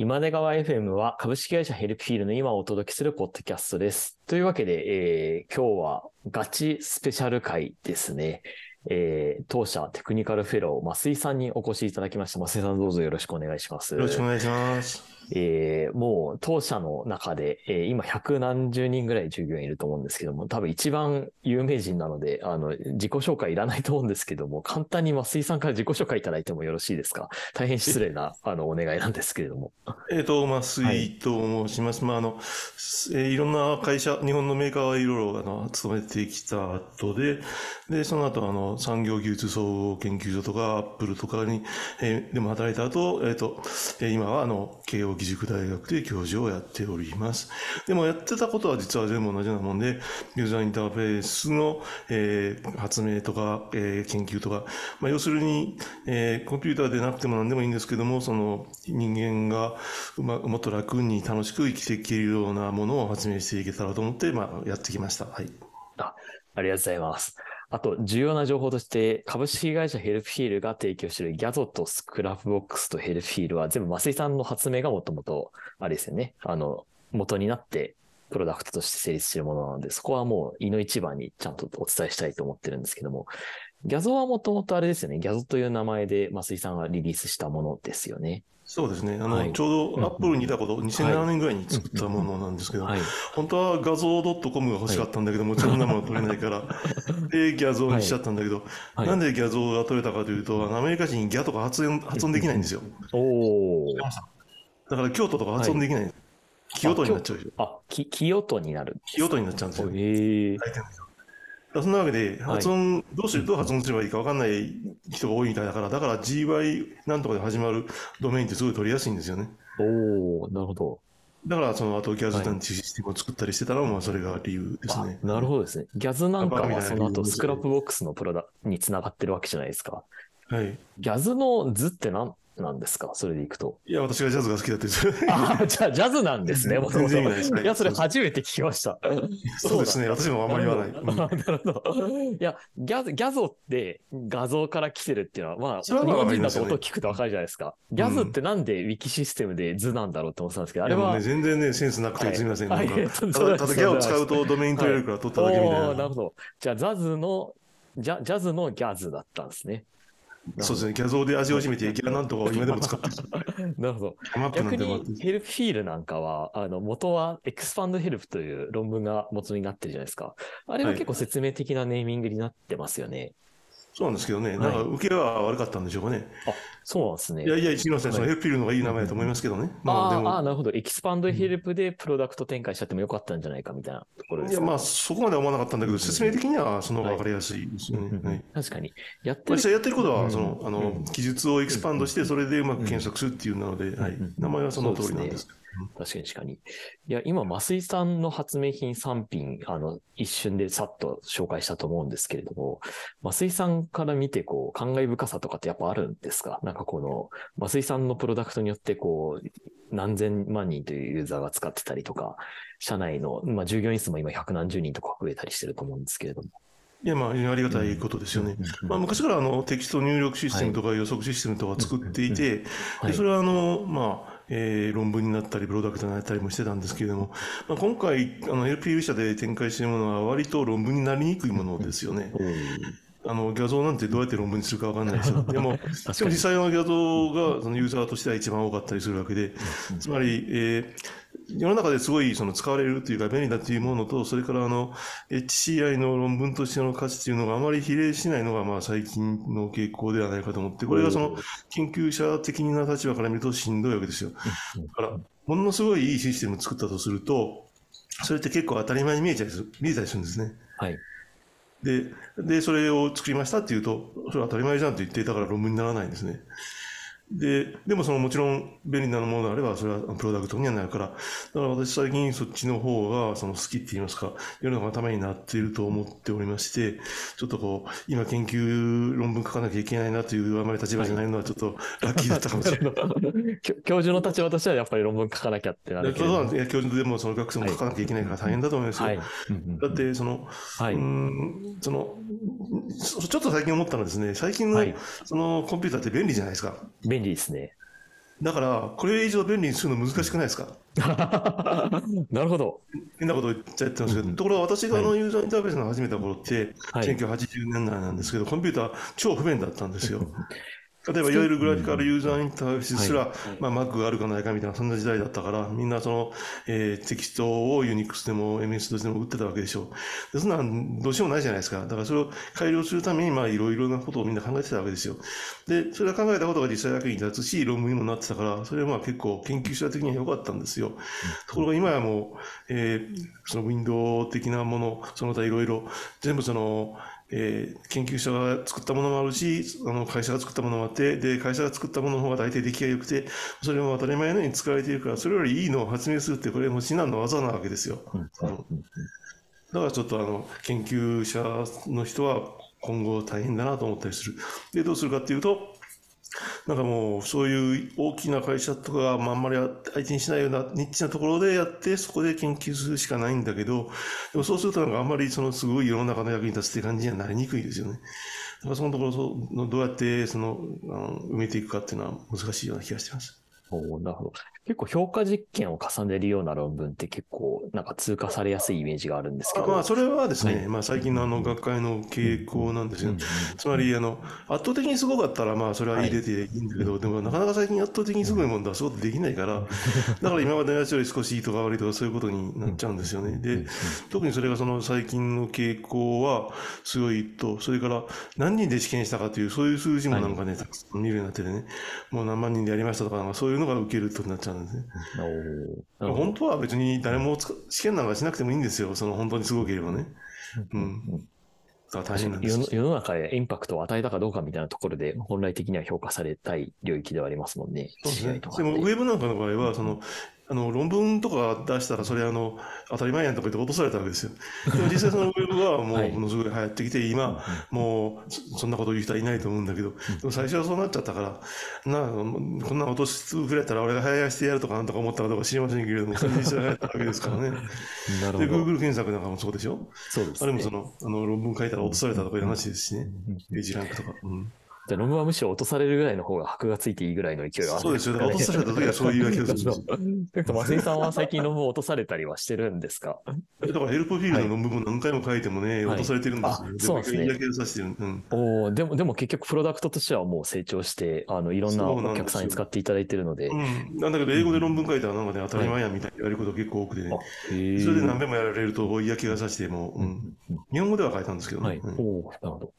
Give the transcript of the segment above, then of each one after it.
今出川 FM は株式会社ヘルプフィールの今をお届けするポッドキャストです。というわけで、えー今日はガチスペシャル回ですね。えー当社テクニカルフェロー、増井さんにお越しいただきました。増井さんどうぞよろしくお願いします。よろしくお願いします。えーもう当社の中で、えー今百何十人ぐらい従業員いると思うんですけども、多分一番有名人なので、あの、自己紹介いらないと思うんですけども、簡単に増井さんから自己紹介いただいてもよろしいですか？大変失礼な、あの、お願いなんですけれども。えっ、と、まあ、水と申します。まあ、あの、えーいろんな会社、日本のメーカーはいろいろ、あの、勤めてきた後で、で、その後、あの、産業技術総合研究所とか、アップルとかに、えーでも働いた後、えっ、と、えー今は、あの、慶応義塾大学で教授をやっております。でも、やってたことは実は全部同じようなもんで、ユーザーインターフェースの、えー発明とか、えー研究とか、まあ、要するに、えーコンピューターでなくても何でもいいんですけども、その人間がうまもっと楽に楽しく生きていけるようなものを発明していけたらと思って、まあ、やってきました。はい。あありがとうございます。あと、重要な情報として、株式会社ヘルプフィールが提供している Gyazoと Scrapboxと Helpfeel は全部増井さんの発明がもともと、あれですよね。あの、元になって、プロダクトとして成立しているものなので、そこはもう、いの一番にちゃんとお伝えしたいと思ってるんですけども、ギャゾはもともとあれですよね。ギャゾという名前で増井さんがリリースしたものですよね。そうですね。あの、はいちょうどアップルにいたこと、2007年ぐらいに作ったものなんですけど、はい。本当は画像 .com が欲しかったんだけど、もちろんなもの取れないから、で、ギャゾーにしちゃったんだけど、はいなんでギャゾーが取れたかというと、アメリカ人ギャとか発音発音できないんですよ。おー。だから京都とか発音できない。京都になっちゃう。あ、き、清とになる。京都になっちゃうんですよ。へえ。そんなわけで、発音、どうしどう発音すればいいか分かんない人が多いみたいだから、だから GY なんとかで始まるドメインってすごい取りやすいんですよね。おー、なるほど。だから、その後、 Gyazzなんていうシステムを作ったりしてたのも、まあ、それが理由ですあね。なるほどですね。 Gyazzなんかはその後 Scrapboxのプロダにつながってるわけじゃないですか。はい。 Gyazzのズって何なんですか？それでいくと。いや、私がジャズが好きだって言ってるああ、じゃあジャズなんですね。もともと。いや、それ初めて聞きました。そうですね。私もあんまり言わない。なるほど。いや、 Gyazz、Gyazo って画像から来てるっていうのは、まあ、日本人だと音聞くとわかるじゃないですか。 Gyazz ってなんでウィキシステムでズなんだろうって思ってたんですけど、あれは全然ね、センスなくてすみません。ただ、ギャを使うとドメイン取れるから取っただけみたいな。なるほど。じゃあ、ザズの、ジャジャズの Gyazz だったんですね。そうですね。 Gyazo で味を占めて、ギャなんとかを今でも使ってる。なるほど。逆に、 Helpfeel なんかは、あの、元はエクスパンドヘルプという論文が元になってるじゃないですか。あれははい結構説明的なネーミングになってますよね。そうなんですけどね。いなんか、受けは悪かったんでしょうかね。あ、そうなんですね。いやいや、すみません。 Helpfeel の方がいい名前だと思いますけどね。まあ、であ。なるほど。エクスパンドヘルプでプロダクト展開しちゃってもよかったんじゃないかみたいなところですかいや、まあ、そこまでは思わなかったんだけど、説明的にはその方が分かりやすいですよね。はい。確かに。やってるやってることは、うんその、あうのん、記述をエクスパンドして、それでうまく検索するっていうなので、はいうん。名前はその通りなんです。確かに確かに。いや、今、増井さんの発明品3品、あの、一瞬でさっと紹介したと思うんですけれども、増井さんから見て、こう、感慨深さとかってやっぱあるんですか？なんかこの、増井さんのプロダクトによって、こう、何千万人というユーザーが使ってたりとか、社内の、まあ、従業員数も今百何十人とか増えたりしてると思うんですけれども。いや、まあ、ありがたいことですよね。まあ、昔からあのテキスト入力システムとか予測システムとか作っていて、はいでそれはあの、まあえー論文になったり、プロダクトになったりもしてたんですけれども、まあ、今回、あの LPU 社で展開しているものは、割と論文になりにくいものですよね。あの画像なんてどうやって論文にするかわかんないですよ。でも、で も確かに実際の画像がそのユーザーとしては一番多かったりするわけで、つまり、えー世の中ですごいその使われるというか便利だというものと、それからあの HCI の論文としての価値というのがあまり比例しないのがまあ最近の傾向ではないかと思って、これがその研究者的な立場から見るとしんどいわけですよ。だから、ものすごいいいシステムを作ったとすると、それって結構当たり前に見えちゃいす見えたりするんですね。はい。で、で、それを作りましたっていうと、それは当たり前じゃんって言っていたから論文にならないんですね。で、でもそのもちろん便利なものであれば、それはプロダクトにはなるから、だから私最近そっちの方がその好きって言いますか、世の中のためになっていると思っておりまして、ちょっとこう、今研究論文書かなきゃいけないなというあまり立場じゃないのはちょっと ラッキーだったかもしれない。教教授の立場としてはやっぱり論文書かなきゃってなるけれどもそうなんで教授でもその学生も書かなきゃいけないから大変だと思いますよ。はい。だって、その、はい。うーんそのそちょっと最近思ったのはですね、最近の,、はいそのコンピューターって便利じゃないですか。便利ですね。だから、これ以上便利にするの難しくないですか？なるほど。変なこと言っちゃってますけど、うんところが私があのユーザーインターフェースの始めた頃って、はい。1980年代なんですけど、コンピューター超不便だったんですよ。例えば、いわゆるグラフィカルユーザーインターフェースすら、まあ、Mac があるかないかみたいな、そんな時代だったから、みんなその、えーテキストを Unix でも MS でも打ってたわけでしょう。でそんなんどうしようもないじゃないですか。だからそれを改良するために、まあ、いろいろなことをみんな考えてたわけですよ。で、それは考えたことが実際役に立つし、論文にもなってたから、それはまあ結構研究者的には良かったんですよ。ところが今はもう、えーそのウィンドウ的なもの、その他いろいろ、全部その、えー研究者が作ったものもあるし、あの会社が作ったものもあって、で、会社が作ったものの方が大体出来が良くて、それも当たり前のように使われているから、それよりいいのを発明するって、これも至難の技なわけですよ。だからちょっとあの、研究者の人は今後大変だなと思ったりする。で、どうするかっていうと、なんかもう、そういう大きな会社とか、まあ、あんまり相手にしないようなニッチなところでやって、そこで研究するしかないんだけど、でもそうするとなんかあんまりそのすごい世の中の役に立つって感じにはなりにくいですよね。だからそのところそのどうやってそのあの埋めていくかっていうのは難しいような気がしてます。おーなるほど。結構評価実験を重ねるような論文って結構なんか通過されやすいイメージがあるんですけど。あまあ、それはですね、はいまあ、最近のあの学会の傾向なんですよ。うんうんつまりあの圧倒的にすごかったらまあそれは入れていいんだけど、でもなかなか最近圧倒的にすごいもんだはそうできないから、だから今までのやつより少しいいとか悪いとかそういうことになっちゃうんですよね。で、特にそれがその最近の傾向はすごいと、それから何人で試験したかというそういう数字もなんかね、たくさん見るようになっててね、もう何万人でやりましたとか、なんかそういうのが受けるとなっちゃうんですね。本当は別に誰も試験なんかしなくてもいいんですよ。その本当にすごければね。うん。だから大変なんです世の中へインパクトを与えたかどうかみたいなところで本来的には評価されたい領域ではありますもんね。そうですねでも、ウェブなんかの場合は、その、あの、論文とか出したら、それあの、当たり前やんとか言って落とされたわけですよ。でも実際そのウェブはも はいう、ものすごい流行ってきて、今、もう、そそんなこと言う人はいないと思うんだけど、でも最初はそうなっちゃったから、なあ、こんな落とし触れたら俺が流行してやるとかなんとか思ったかどうか知りませんけれども、それ実際流行ったわけですからね。で、なるほど。Google 検索なんかもそうでしょ？そうですね。あれもその、あの、論文書いたら落とされたとかいう話ですしね。ページランクとか。うんじゃあ論文はむしろ落とされるぐらいの方が箔がついていいぐらいの勢いがあるそうですよ。だから落とされた時はそういうわけですよ。だから松井さんは最近論文を落とされたりはしてるんですか？だからヘルプフィールドの論文も何回も書いてもね、はい落とされてるんですよ。あそうですね。うん。おおでも、でも結局プロダクトとしてはもう成長して、あの、いろんなお客さんに使っていただいてるので。うん。なんだけど、英語で論文書いたらなんかね、当たり前やみたいに言われること結構多くてね。あ、へえ。それで何べもやられると嫌気がさしてもう、うん。日本語では書いたんですけどね。はい。おなるほど。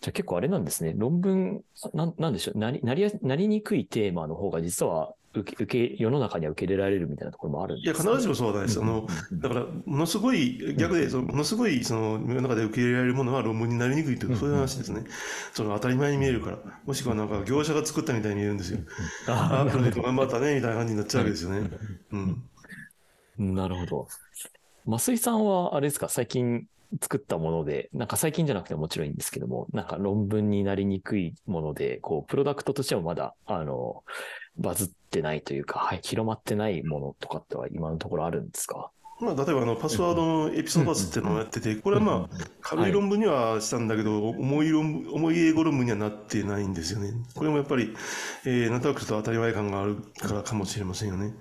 じゃあ結構あれなんですね。論文、なんなんでしょう。なり、なりや、なりにくいテーマの方が実は受け、受け、世の中には受け入れられるみたいなところもあるんいや、ですか、必ずしもそうなんです。あの、だから、ものすごい、逆で、そのものすごい、その、世の中で受け入れられるものは論文になりにくいという、そういう話ですね。その当たり前に見えるから。もしくはなんか、業者が作ったみたいに見えるんですよ。ああ、プロジェクト頑張ったね、みたいな感じになっちゃうわけですよね。うん。なるほど。増井さんは、あれですか、最近作ったもので、なんか最近じゃなくてももちろんいいんですけども、なんか論文になりにくいもので、こう、プロダクトとしてもまだ、あの、バズってないというか、はい、広まってないものとかっては今のところあるんですか？まあ、例えばあのパスワードのエピソードパスっていうのをやってて、これはまあ、軽い論文にはしたんだけど、重い論文、重い英語論文にはなってないんですよね。これもやっぱり、えー、なんとなくちょっと当たり前感があるからかもしれませんよね。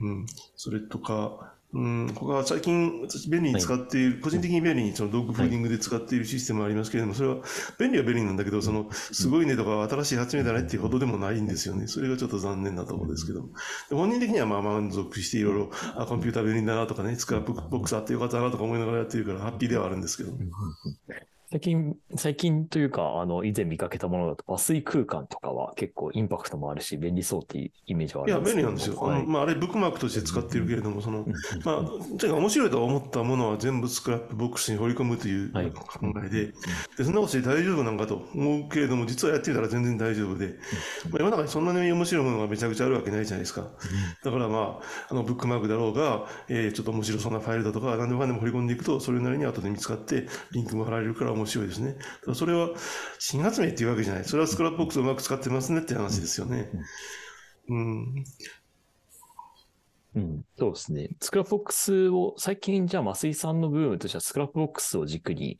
うん。それとか、うん、他は最近、私便利に使っている、個人的に便利にそのドッグフーディングで使っているシステムありますけれども、それは便利は便利なんだけど、その、すごいねとか新しい発明だねっていうほどでもないんですよね。それがちょっと残念なところですけども。で本人的にはまあ満足していろいろ、あ、コンピューター便利だなとかね、 Scrapbox あってよかったなとか思いながらやってるから、ハッピーではあるんですけど。最近、最近というか、あの、以前見かけたものだと、和水空間とかは結構インパクトもあるし、便利そうっていうイメージはあいや、るんですけど便利なんですよ。はい。あのまあ、あれ、ブックマークとして使っているけれども、その、まあ、とにかく面白いと思ったものは全部 Scrapbox に放り込むというはい。考えで、で、そんなことして大丈夫なんかと思うけれども、実はやってみたら全然大丈夫で、まあ、世の中にそんなに面白いものがめちゃくちゃあるわけないじゃないですか。だからまあ、あの、ブックマークだろうが、えーちょっと面白そうなファイルだとか、何でもかんでも放り込んでいくと、それなりに後で見つかって、リンクも貼られるから面白いですね。それは、新発明っていうわけじゃない。それは Scrapbox をうまく使ってますねって話ですよね。うん。うん、そうですね。 Scrapbox を、最近じゃあ、増井さんのブームとしては、 Scrapbox を軸に、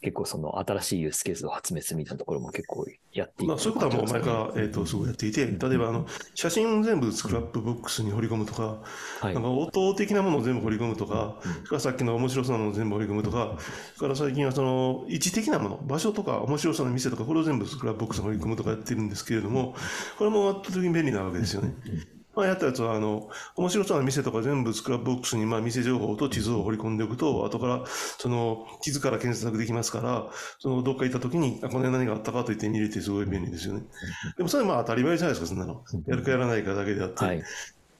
結構その新しいユースケースを発明するみたいなところも結構やっていまあ、そういうことはもう前から、えっとすごいやっていて、例えばあの写真を全部 Scrapbox に放り込むとか、はい。なんか音的なものを全部放り込むとか、うん。さっきの面白そうなものを全部放り込むとか、それから最近はその位置的なもの、場所とか面白そうな店とか、これを全部 Scrapbox に放り込むとかやってるんですけれども、これも圧倒的に便利なわけですよね。まあ、やったやつは、あの、面白そうな店とか全部 Scrapbox に、まあ、店情報と地図を放り込んでおくと、後から、その、地図から検索できますから、その、どっか行った時に、あ、この辺何があったかと言って見れてすごい便利ですよね。でも、それはまあ当たり前じゃないですか、そんなの。やるかやらないかだけであって。はい。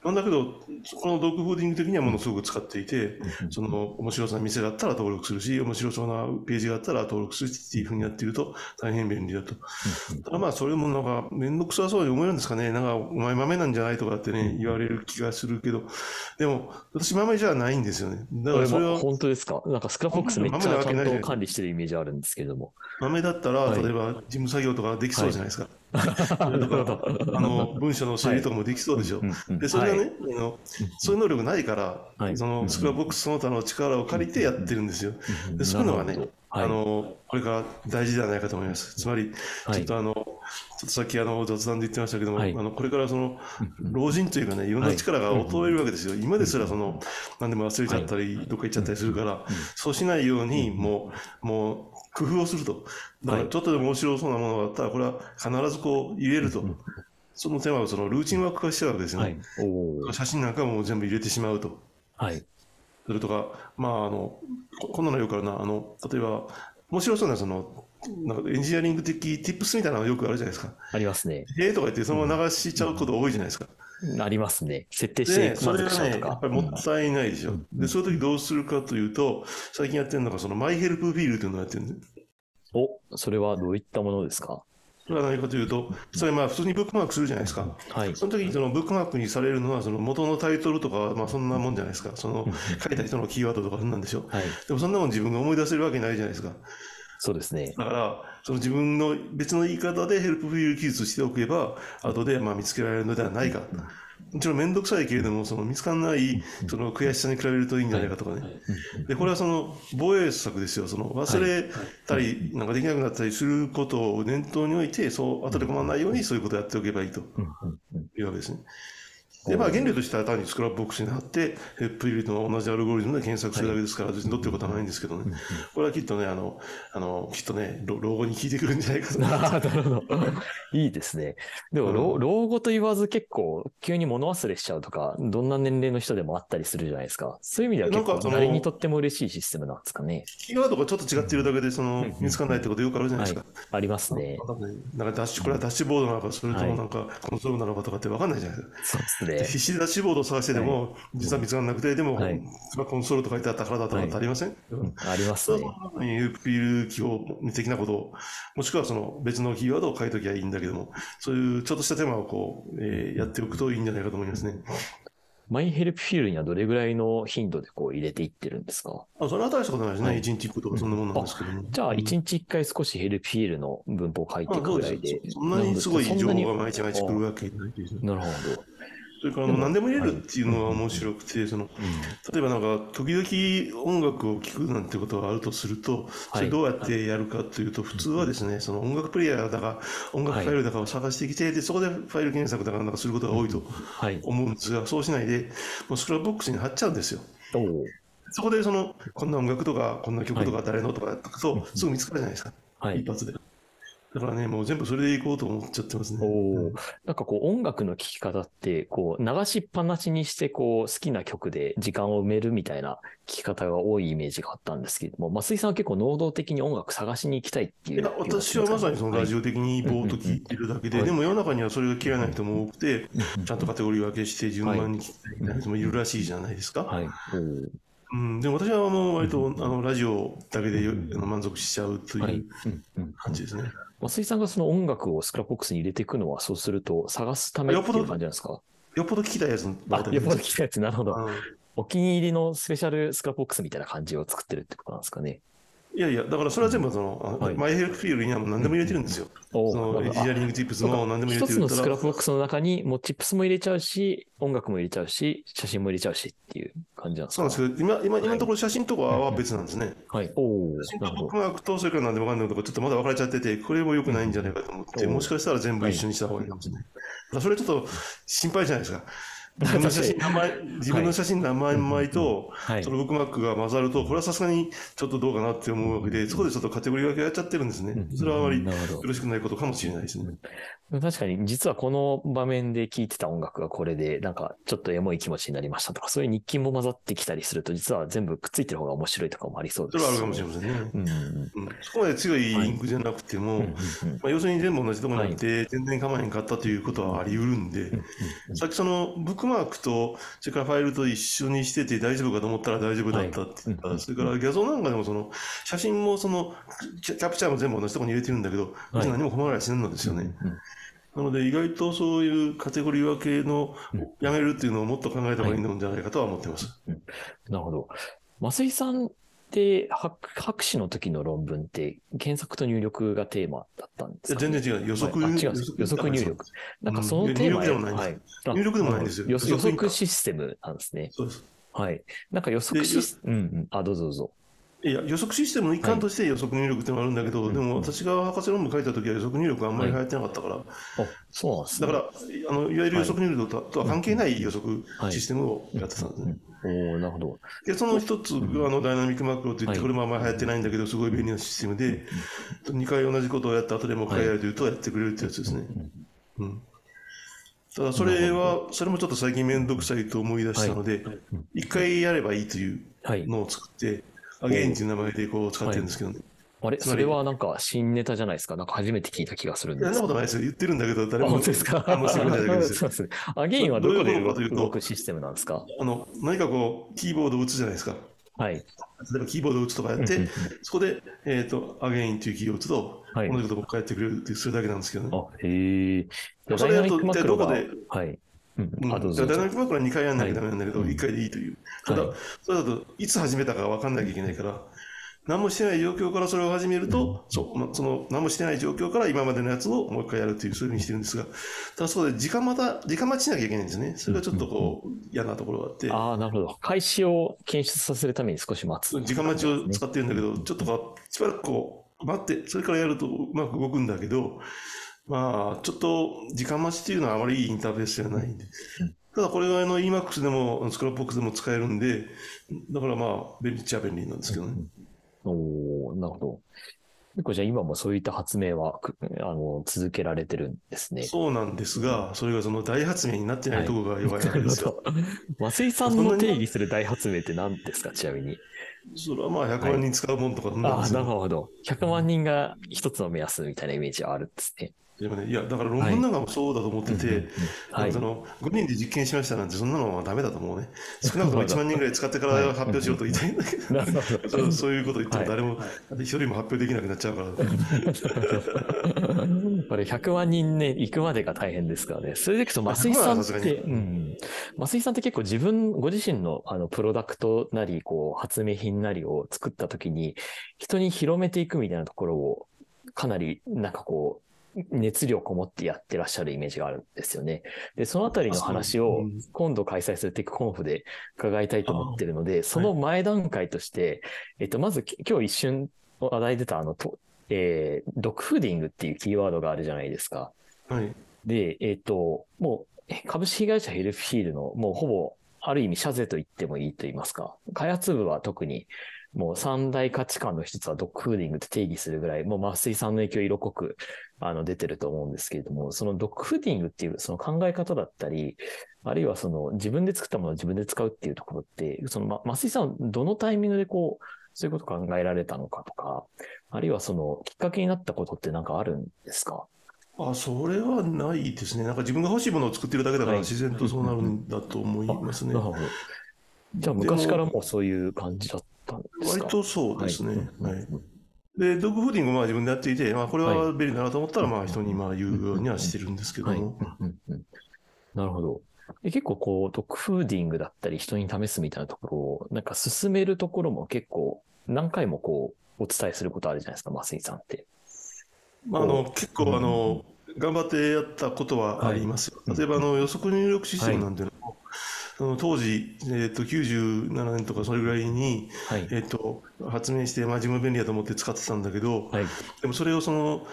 なんだけど、このドッグフーディング的にはものすごく使っていて、その面白そうな店だったら登録するし、面白そうなページがあったら登録するしっていうふうにやっていると大変便利だと。ただまあそれもなんかめんどくさそうに思えるんですかね。なんかお前まめなんじゃないとかってね、言われる気がするけど、でも私まめじゃないんですよね。だからそれは本当ですか？なんか Scrapbox めっちゃちゃんと管理してるイメージあるんですけれども。まめだったら、はい例えば事務作業とかできそうじゃないですか。なるほど。あの文章の整理とかもできそうでしょ。で、それがね、はい。あの、そういう能力ないから、はい。そのスクラボックスその他の力を借りてやってるんですよ。でそういうのがねあの、これから大事ではないかと思います。つまり、はいちょっとあの、ちょっとさっきあの雑談で言ってましたけども、はい。あのこれからその老人というかね、いろんな力が衰えるわけですよ。今ですらその何でも忘れちゃったり、どっか行っちゃったりするから、そうしないように、もう、もう工夫をすると。だからはいちょっとでも面白そうなものがあったら、これは必ずこう入れると。その手間をそのルーチンワーク化しちゃうわけですよはね。い。おー写真なんかも全部入れてしまうと。はい。それとか、まあ、あの、ここんなのよくあるな、あの、例えば、面白そうな、その、なんかエンジニアリング的 tips みたいなのよくあるじゃないですか。ありますね。ええとか言って、そのまま流しちゃうこと多いじゃないですか。ありますね。設定して満それがね、足しとかやっぱ。りもったいないでしょ。で、そういう時どうするかというと、最近やってるのが、その、マイヘルプフィールというのをやってるんで、お、それはどういったものですか？それは何かというと、それまあ普通にブックマークするじゃないですか。はい。その時にそのブックマークにされるのは、その元のタイトルとか、まあそんなもんじゃないですか。その書いた人のキーワードとかそんなんでしょ。はい。でもそんなもん自分が思い出せるわけないじゃないですか。そうですね。だから、その自分の別の言い方でヘルプフィール記述しておけば、後でまあ見つけられるのではないか。もちろん面倒くさいけれども、その見つからないその悔しさに比べるといいんじゃないかとかね。で、これはその防衛策ですよ。その忘れたり、なんかできなくなったりすることを念頭に置いて、そう、後で困らないようにそういうことをやっておけばいいというわけですね。で、まあ原理としては単に Scrapbox に貼って、 Helpfeel と同じアルゴリズムで検索するだけですから、別にどうっていうことはないんですけどね。これはきっとね、あの、あの、きっとね、老老後に効いてくるんじゃないかと。あーなるほど。いいですね。でも、老老後と言わず結構急に物忘れしちゃうとか、どんな年齢の人でもあったりするじゃないですか。そういう意味では結構誰にとっても嬉しいシステムなんですかね。キーワードがちょっと違っているだけで、そのうん、見つからないってことよくあるじゃないですか。ありますね。なんかダッシュ、これはダッシュボードなのか、それとはいもなんかコンソールなのかとかって分かんないじゃないですか。そうですね。必死でダッシュボードを探してでも、実は見つからなくて、でも、はいまあコンソールと書いてあったからだとかってありません、うんありますね。いうフィール記号的なことを、もしくはその別のキーワードを書いときゃいいんだけども、そういうちょっとした手間をこう、えーやっておくといいんじゃないかと思いますね。マイヘルプフィールにはどれぐらいの頻度でこう入れていってるんですか？あ、それは大したことないですね。はい一日一個とかそんなもんなんですけども。じゃあ、うん一日一回少しヘルプフィールの文法を書いていくぐらいで。す。そんなにすごい情報が毎日毎日来るわけないですね。なるほど。それからあの何でも入れるっていうのは面白くて、その、例えばなんか、時々音楽を聴くなんてことがあるとすると、それどうやってやるかというと、普通はですね、その音楽プレイヤーだか、音楽ファイルだかを探してきて、で、そこでファイル検索だかなんかすることが多いとはい。思うんですが、そうしないで、もう Scrapbox に貼っちゃうんですよ。そこでその、こんな音楽とか、こんな曲とか誰のとかやったと、すぐ見つかるじゃないですか。はい一。発で。だからね、もう全部それでいこうと思っちゃってますね。おお。なんかこう音楽の聴き方って、こう流しっぱなしにして、こう好きな曲で時間を埋めるみたいな聴き方が多いイメージがあったんですけれども、松井さんは結構能動的に音楽探しに行きたいっていう。いや私はまさにそのラジオ的にぼーっと聞いてるだけで、はいでも世の中にはそれが嫌いな人も多くて、オちゃんとカテゴリー分けして順番に聞きたいみたいな人もいるらしいじゃないですか。はい。おーうん、でも私はもう割とあのラジオだけで満足しちゃうとはいいううんうん感じですね。松井さんがその音楽をスクラップボックスに入れていくのは、そうすると探すためっていう感じなんですか？よっぽど聞きたいやつのあ、よっぽど聞いたやつ、なるほど。うんお気に入りのスペシャル Scrapbox みたいな感じを作ってるってことなんですかね。いやいや、だからそれは全部その、あはいマイ Helpfeel にはもう何でも入れてるんですよ。おそのエンジニアリング Tips も何でも入れ一つのてるからスクラップボックスの中に、もう Tips も入れちゃうし、音楽も入れちゃうし、写真も入れちゃうしっていう感じなんですか？そうなんですけど、今、今、今のところ写真とかは別なんですね。はい。おお写真なるほどとそれから何でもかんでもとか、ちょっとまだ分かれちゃってて、これも良くないんじゃないかと思って、うんもしかしたら全部一緒にした方がいいかもしれない。だからそれちょっと心配じゃないですか。自分の写真 何枚、自分の写真何枚枚と、はい。そ。のブックマークが混ざると、これはさすがにちょっとどうかなって思うわけで、そこでちょっとカテゴリー分けやっちゃってるんですね。それはあまりよ。ろしくないことかもしれないですね。確かに、実はこの場面で聴いてた音楽がこれで、なんかちょっとエモい気持ちになりましたとか、そういう日記も混ざってきたりすると、実は全部くっついてる方が面白いとかもありそうです、それはあるかもしれませんね。うん。そこまで強いリンクじゃなくても、まあ、要するに全部同じところにあって、全然構えへんかったということはあり得るんで、さっきそのブックマークと、それからファイルと一緒にしてて大丈夫かと思ったら大丈夫だったって言った、はいそれから画像なんかでもその写真もそのキャプチャーも全部同じところに入れてるんだけど、別に何も困らないしないんですよね。うんうんなので意外とそういうカテゴリー分けのやめるっていうのをもっと考えた方がいいんじゃないかとは思ってます。なるほど。増井さんって博博士の時の論文って検索と入力がテーマだったんですか、全然違う。予測、はいあ違う予測入力。なんかそのテーマ入力でもないんですはいあ入力でもないんですよ予予測予測システムなんですね。そうです。はい。なんか予測システム、うんうん。あ、どうぞどうぞ。いや、予測システムの一環として予測入力ってのがあるんだけど、はいでも私が博士論文書いた時は予測入力があんまり流行ってなかったから、あ、そうなんですね。だから、あの、いわゆる予測入力とはとは関係ない予測はいシステムをやってたんですね。おおなるほど。で、その一つが、あの、ダイナミックマクロって言って、はい。これもあんまり流行ってないんだけど、すごい便利なシステムで、2回同じことをやった後でもう一回やるというとやってくれるってやつですね。うん。ただ、それは、それもちょっと最近めんどくさいと思い出したので、一回やればいいというはい。のを作って、アゲインっていう名前でこう使ってるんですけどね。あれ？それはなんか新ネタじゃないですか？なんか初めて聞いた気がするんですそんなことないですよ。言ってるんだけど、誰あ、も本当ですか？あんましてくれないだけですよ。そうですね。アゲインはどこでどういうことかというと動くシステムなんですか？あの、何かこう、キーボードを打つじゃないですか。はい。例えばキーボードを打つとかやってうんうんうん、そこで、えっ、と、アゲインというキーを打つと、はい同じことが返ってくれるっていう、それだけなんですけどね。あ、へえ。それやイナミックマクロが一体どこはい。うんうんあ、どうぞどうぞ。ダイナミックマークは2回やんなきゃダメなんだけど、はい1回でいいという。ただ、はいそれだと、いつ始めたか分かんなきゃいけないから、何もしてない状況からそれを始めると、そうまその何もしてない状況から今までのやつをもう一回やるという、そういうふうにしてるんですが、ただそこで時間また、時間待ちしなきゃいけないんですね。それがちょっとこう、嫌なところがあって、ああ、なるほど。開始を検出させるために少し待つ。時間待ちを使ってるんだけど、ちょっとこうしばらくこう、待って、それからやるとうまく動くんだけど、まあ、ちょっと時間待ちっていうのはあまりいいインターフェースじゃないんで。ただこれがあの EMAX でもスクラップボックスでも使えるんで、だからまあ、便利っちゃ便利なんですけどね。おおなるほど。結構じゃあ今もそういった発明はくあの続けられてるんですね。そうなんですが、それがその大発明になってないところが弱いわけですよ。増井さんの定義する大発明って何ですか？ちなみに。それはまあ100万人使うもんとかそんなんああ、なですよるほど。100万人が一つの目安みたいなイメージはあるんですね。でもね、いや、だから論文なんかもそうだと思ってて、そ。の5人で実験しましたなんて、そんなのはダメだと思うね。少なくとも1万人ぐらい使ってから発表しようと言いたいんだけど、そうそういうこと言ってもはい誰も、一人も発表できなくなっちゃうから。これ100万人ね、行くまでが大変ですからね。それでいくと、増井さんって、うん。増井さんって結構自分、ご自身のあのプロダクトなり、こう、発明品なりを作ったときに、人に広めていくみたいなところを、かなり、なんかこう、熱量こもってやってらっしゃるイメージがあるんですよね。で、そのあたりの話をうん今度開催するテックコンフで伺いたいと思ってるので、その前段階として、えっと、まずき今日一瞬話題出たあの、とえードッグフーディングっていうキーワードがあるじゃないですか。はい。で、えっ、と、もう、え株式会社 Helpfeel の、もうほぼ、ある意味、社是と言ってもいいと言いますか、開発部は特に、もう三大価値観の一つはドッグフーディングって定義するぐらい、もう増井さんの影響色濃く、あの、出てると思うんですけれども、そのドッグフーディングっていうその考え方だったり、あるいはその自分で作ったものを自分で使うっていうところって、その、ま、増井さんはどのタイミングでこう、そういうことを考えられたのかとか、あるいはその、きっかけになったことってなんかあるんですか？あ、それはないですね。なんか自分が欲しいものを作ってるだけだからはい自然とそうなるんだと思いますねなる。じゃあ昔からもうそういう感じだったんですか？割とそうですね。ははいい。で、ドッグフーディングもまあ自分でやっていて、まあこれはは便利だなと思ったら、まあ人にまあ言うようにはしてるんですけどはい。も。うんうんうんなるほど。で結構こう、ドッグフーディングだったり人に試すみたいなところを、なんか進めるところも結構何回もこう、お伝えすることあるじゃないですか、増井さんって。まあ、あの結構あの、頑張ってやったことはありますよ。例えばあの予測入力システムなんていうのも、その当時、えっと97年とかそれぐらいに、はい。えっと発明して、まあ、自分便利だと思って使ってたんだけど、はい。でもそれをその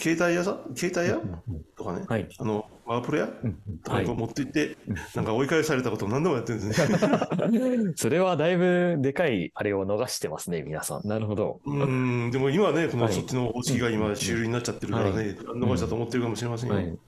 携帯屋さ携帯屋？とかね、はい。あのワープロ屋？うんはいとか持って行って、なんか追い返されたことを何度もやってるんですね。それはだいぶでかいあれを逃してますね、皆さん。なるほど。うん、でも今ね、このはいそっちの方式が今主流になっちゃってるからね、逃したと思ってるかもしれませんよ。はい。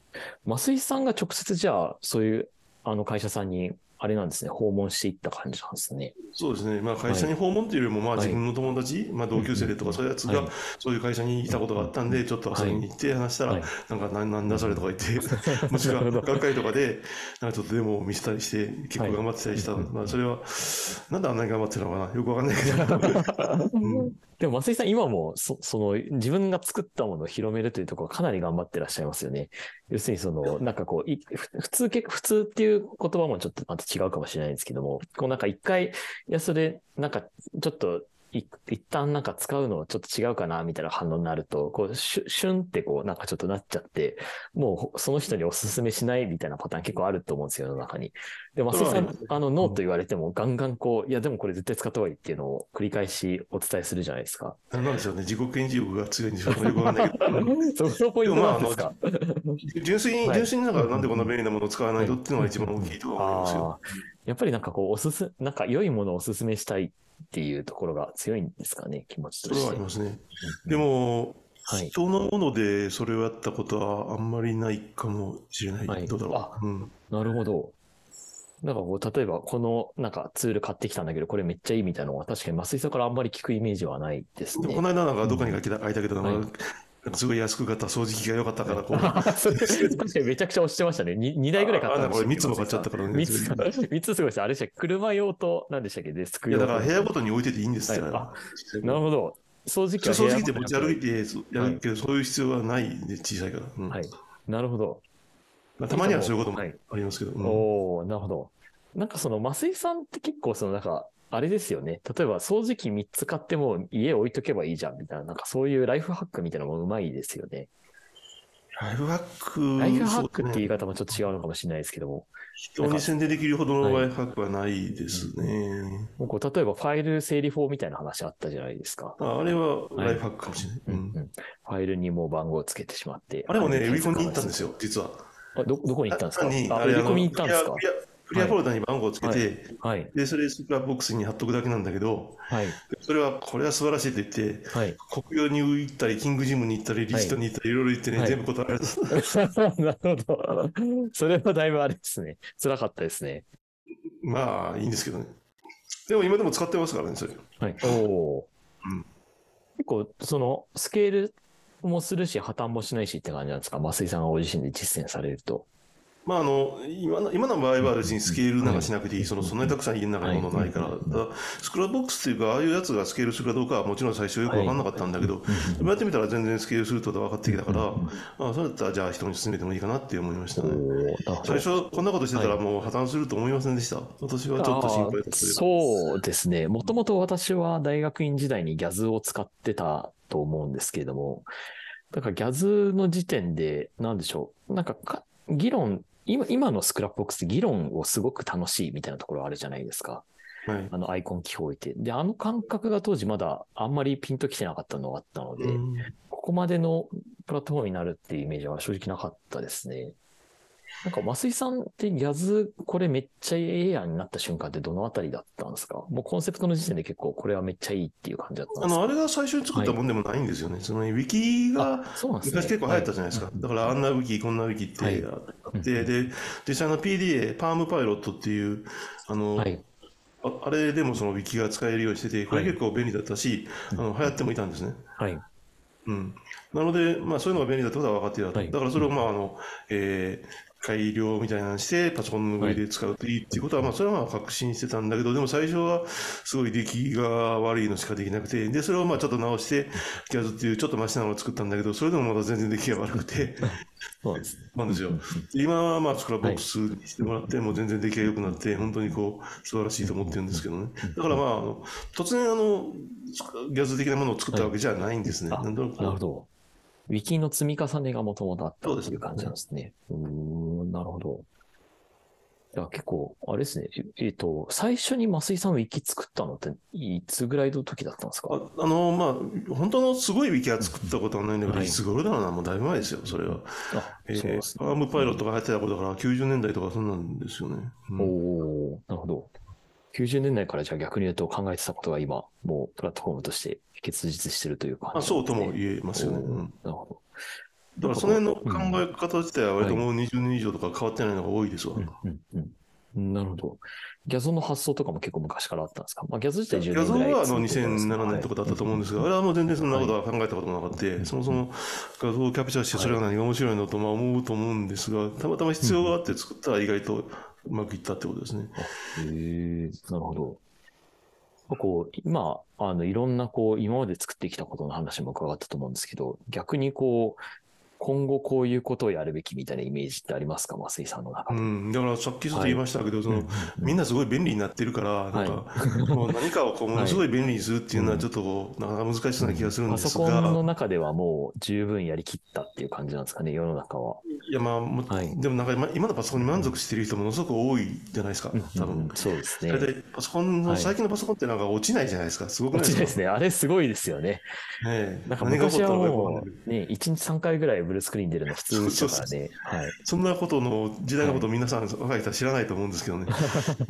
増井さんが直接じゃあ、そういう、あの会社さんに、あれなんですね、訪問していった感じなんですね。そうですね、まあ、会社に訪問っていうよりも、まあ、はい。自分の友達、まあ、同級生でとか、そういうやつがはい、そういう会社にいたことがあったんで、ちょっと遊びに行って話したら、はい。なんか、なんなんだそれとか言って、もしくは学会とかで、なんかちょっとデモを見せたりして、結構頑張ってたりした、まあ、それは、なんであんなに頑張ってるのかな、よくわかんないけど、うんでも、増井さん、今もそ、その、自分が作ったものを広めるというところ、かなり頑張ってらっしゃいますよね。要するに、その、なんかこう、普通、結構、普通っていう言葉もちょっとまた違うかもしれないんですけども、こうなんか一回、いや、それ、なんか、ちょっと、い一旦なんか使うのちょっと違うかな、みたいな反応になると、こう、シュシュンってこう、なんかちょっとなっちゃって、もうその人にお勧めしないみたいなパターン結構あると思うんですよ、世の中に。で、増井さんあの、ノーと言われても、ガンガンこう、いや、でもこれ絶対使った方がいいっていうのを繰り返しお伝えするじゃないですか。なんでしょうね、自己顕示欲が強いんでしょうか、よくわかんないけど。そこのポイントなんですか純粋に、はい純粋になんか、なんでこんな便利なものを使わないとっていうのが一番大きいと思いますよ。やっぱりなんかこう、おすす、なんか良いものをおすすめしたいっていうところが強いんですかね、気持ちそれとして。はありますね。うんで、も、はい。人のものでそれをやったことはあんまりないかもしれない。はいどうだろう。うん。なるほど。なんかこう、例えばこのなんかツール買ってきたんだけど、これめっちゃいいみたいなのは確かに増井さんからあんまり聞くイメージはないですねこ。の間なんかどこにか来た書いたけど、なんかはいすごい安く買った掃除機が良かったから、こう。確かにめちゃくちゃ押してましたね。2, 二台ぐらい買ったんああこれでしたっけ3つも買っちゃったからね。3つ、三つすごいです。あれでした車用と、何でしたっけデスクいや。だから部屋ごとに置いてていいんですって。はいあなるほど。掃除機は掃除機って持ち歩いてやるけど、そういう必要はないんで、小さいから。うんはい。なるほど。まあたまにはそういうこともはいありますけど。うんおおなるほど。なんかその、増井さんって結構その、なんか、あれですよね。例えば、掃除機3つ買っても家置いとけばいいじゃんみたいな、なんかそういうライフハックみたいなのもうまいですよね。ライフハック、ライフハックって言い方もちょっと違うのかもしれないですけども、人に宣伝できるほどのはいライフハックはないですね。もうこう例えばファイル整理法みたいな話あったじゃないですか。ああれはライフハックかもしれない。うんうんうん、ファイルにもう番号をつけてしまって。あれもね、れ売り込みに行ったんですよ、実は。あど、どこに行ったんですかあ、売り込みに行ったんですか？クリアフォルダに番号をつけて、はい。で、それ Scrapbox に貼っとくだけなんだけど、はい。それは、これは素晴らしいと言って、はい。国用に行ったり、キングジムに行ったり、リストに行ったり、いろいろ行ってね、はい全部断られた。なるほど。それはだいぶあれですね。辛かったですね。まあ、いいんですけどね。でも今でも使ってますからね、それ。はい。おうん結構、その、スケールもするし、破綻もしないしって感じなんですか？増井さんがご自身で実践されると。まあ、あの今の今の場合は別にスケールなんかしなくていい、そのそんなにたくさん家の中にものないから、はい。ただScrapbox っていうか、ああいうやつがスケールするかどうかはもちろん最初よく分かんなかったんだけど、でもやってみたら全然スケールするとが分かってきたから、ああそれだったらじゃあ人に勧めてもいいかなって思いましたよね。最初、こんなことしてたらもう破綻すると思いませんでした。私はちょっと心配だったそうですね。もともと私は大学院時代に Gyazz を使ってたと思うんですけれども、だから Gyazz の時点で、なんでしょう。なんかか議論、今今の Scrapbox って議論をすごく楽しいみたいなところあるじゃないですか。はい。あのアイコン記法置いて。で、あの感覚が当時まだあんまりピンときてなかったのがあったので、うんここまでのプラットフォームになるっていうイメージは正直なかったですね。なんか、増井さんってギャズ、これめっちゃええやんになった瞬間ってどのあたりだったんですか？もうコンセプトの時点で結構これはめっちゃいいっていう感じだったんあの、ですか？あれが最初に作ったもんでもないんですよね。そのウィキが。昔結構流行ったじゃないですか。はいだからあんなウィキ、こんなウィキってはいあって、で、実際の PDA、パームパイロットっていう、あの、はい。ああれでもそのウィキが使えるようにしてて、これはい結構便利だったし、あの流行ってもいたんですね。はい。うん。なので、まあそういうのが便利だってことは分かっていたと。はいだからそれをまああの、えー改良みたいなのして、パソコンの上で使うといいっていうことは、まあ、それはまあ確信してたんだけど、でも最初はすごい出来が悪いのしかできなくて、で、それをまあちょっと直して、ギャズっていうちょっとマシなのを作ったんだけど、それでもまだ全然出来が悪くて、そうなんですね。なんですよ。今はまあ Scrapbox にしてもらって、もう全然出来が良くなって、本当にこう、素晴らしいと思ってるんですけどね。だからまあ、あの突然あの、 Gyazz 的なものを作ったわけじゃないんですね。あなるほど。ウィキの積み重ねがもともとあったそうですっていう感じなんですね。うーん、なるほど。いや、結構、あれですね。ええっ、と、最初に増井さんウィキ作ったのって、いつぐらいの時だったんですか？ああの、まあ、本当のすごいウィキは作ったことはないんだけど、はいいつ頃だろうな、もうだいぶ前ですよ、それは。あ、えーそうですね。アームパイロットが入ってた頃だから、90年代とかそんなんですよね。うんおおなるほど。90年代からじゃあ逆に言うと考えてたことが今、もうプラットフォームとして結実してるという感じあそうとも言えますよね。なるほだからその辺の考え方自体は割ともう20年以上とか変わってないのが多いですわ。ど。うんうんうん。なるほど。ギャゾの発想とかも結構昔からあったんですか？まあ、ギャゾ自体10画像年ぐらいはあの続いてるんですけど2007年とかだったと思うんですが、あれはもう全然そんなことは考えたこともなかった、そもそも画像をキャプチャーしてそれが何が面白いのとまあ思うと思うんですが、たまたま必要があって作ったら意外とうまくいったってことですね。へえ、なるほど。こう、今、あの、いろんな、こう、今まで作ってきたことの話も伺ったと思うんですけど、逆にこう、今後こういうことをやるべきみたいなイメージってありますか？増井さんの中で。うん、だからさっきちょっと言いましたけど、そのうんみんなすごい便利になってるから、なんか、もう何かをこうものすごい便利にするっていうのはちょっとなかなか難しそうな気がするんパですソコンのが、中ではもう十分やりきったっていう感じなんですかね、世の中は。いやまあ、もはいでもなんか今今のパソコンに満足している人ものすごく多いじゃないですか、多分うん。そうですね。大体パソコンの、はい最近のパソコンってなんか落ちないじゃないですか。すごくないでか？落ちないですすね。あれすごいですよね。ねえなんか昔はもう、ね、1日3回ぐらいブルースクリーン出るの普通でしたからね。はい。そんなことの時代のことを皆さん、若い人は知らないと思うんですけどね。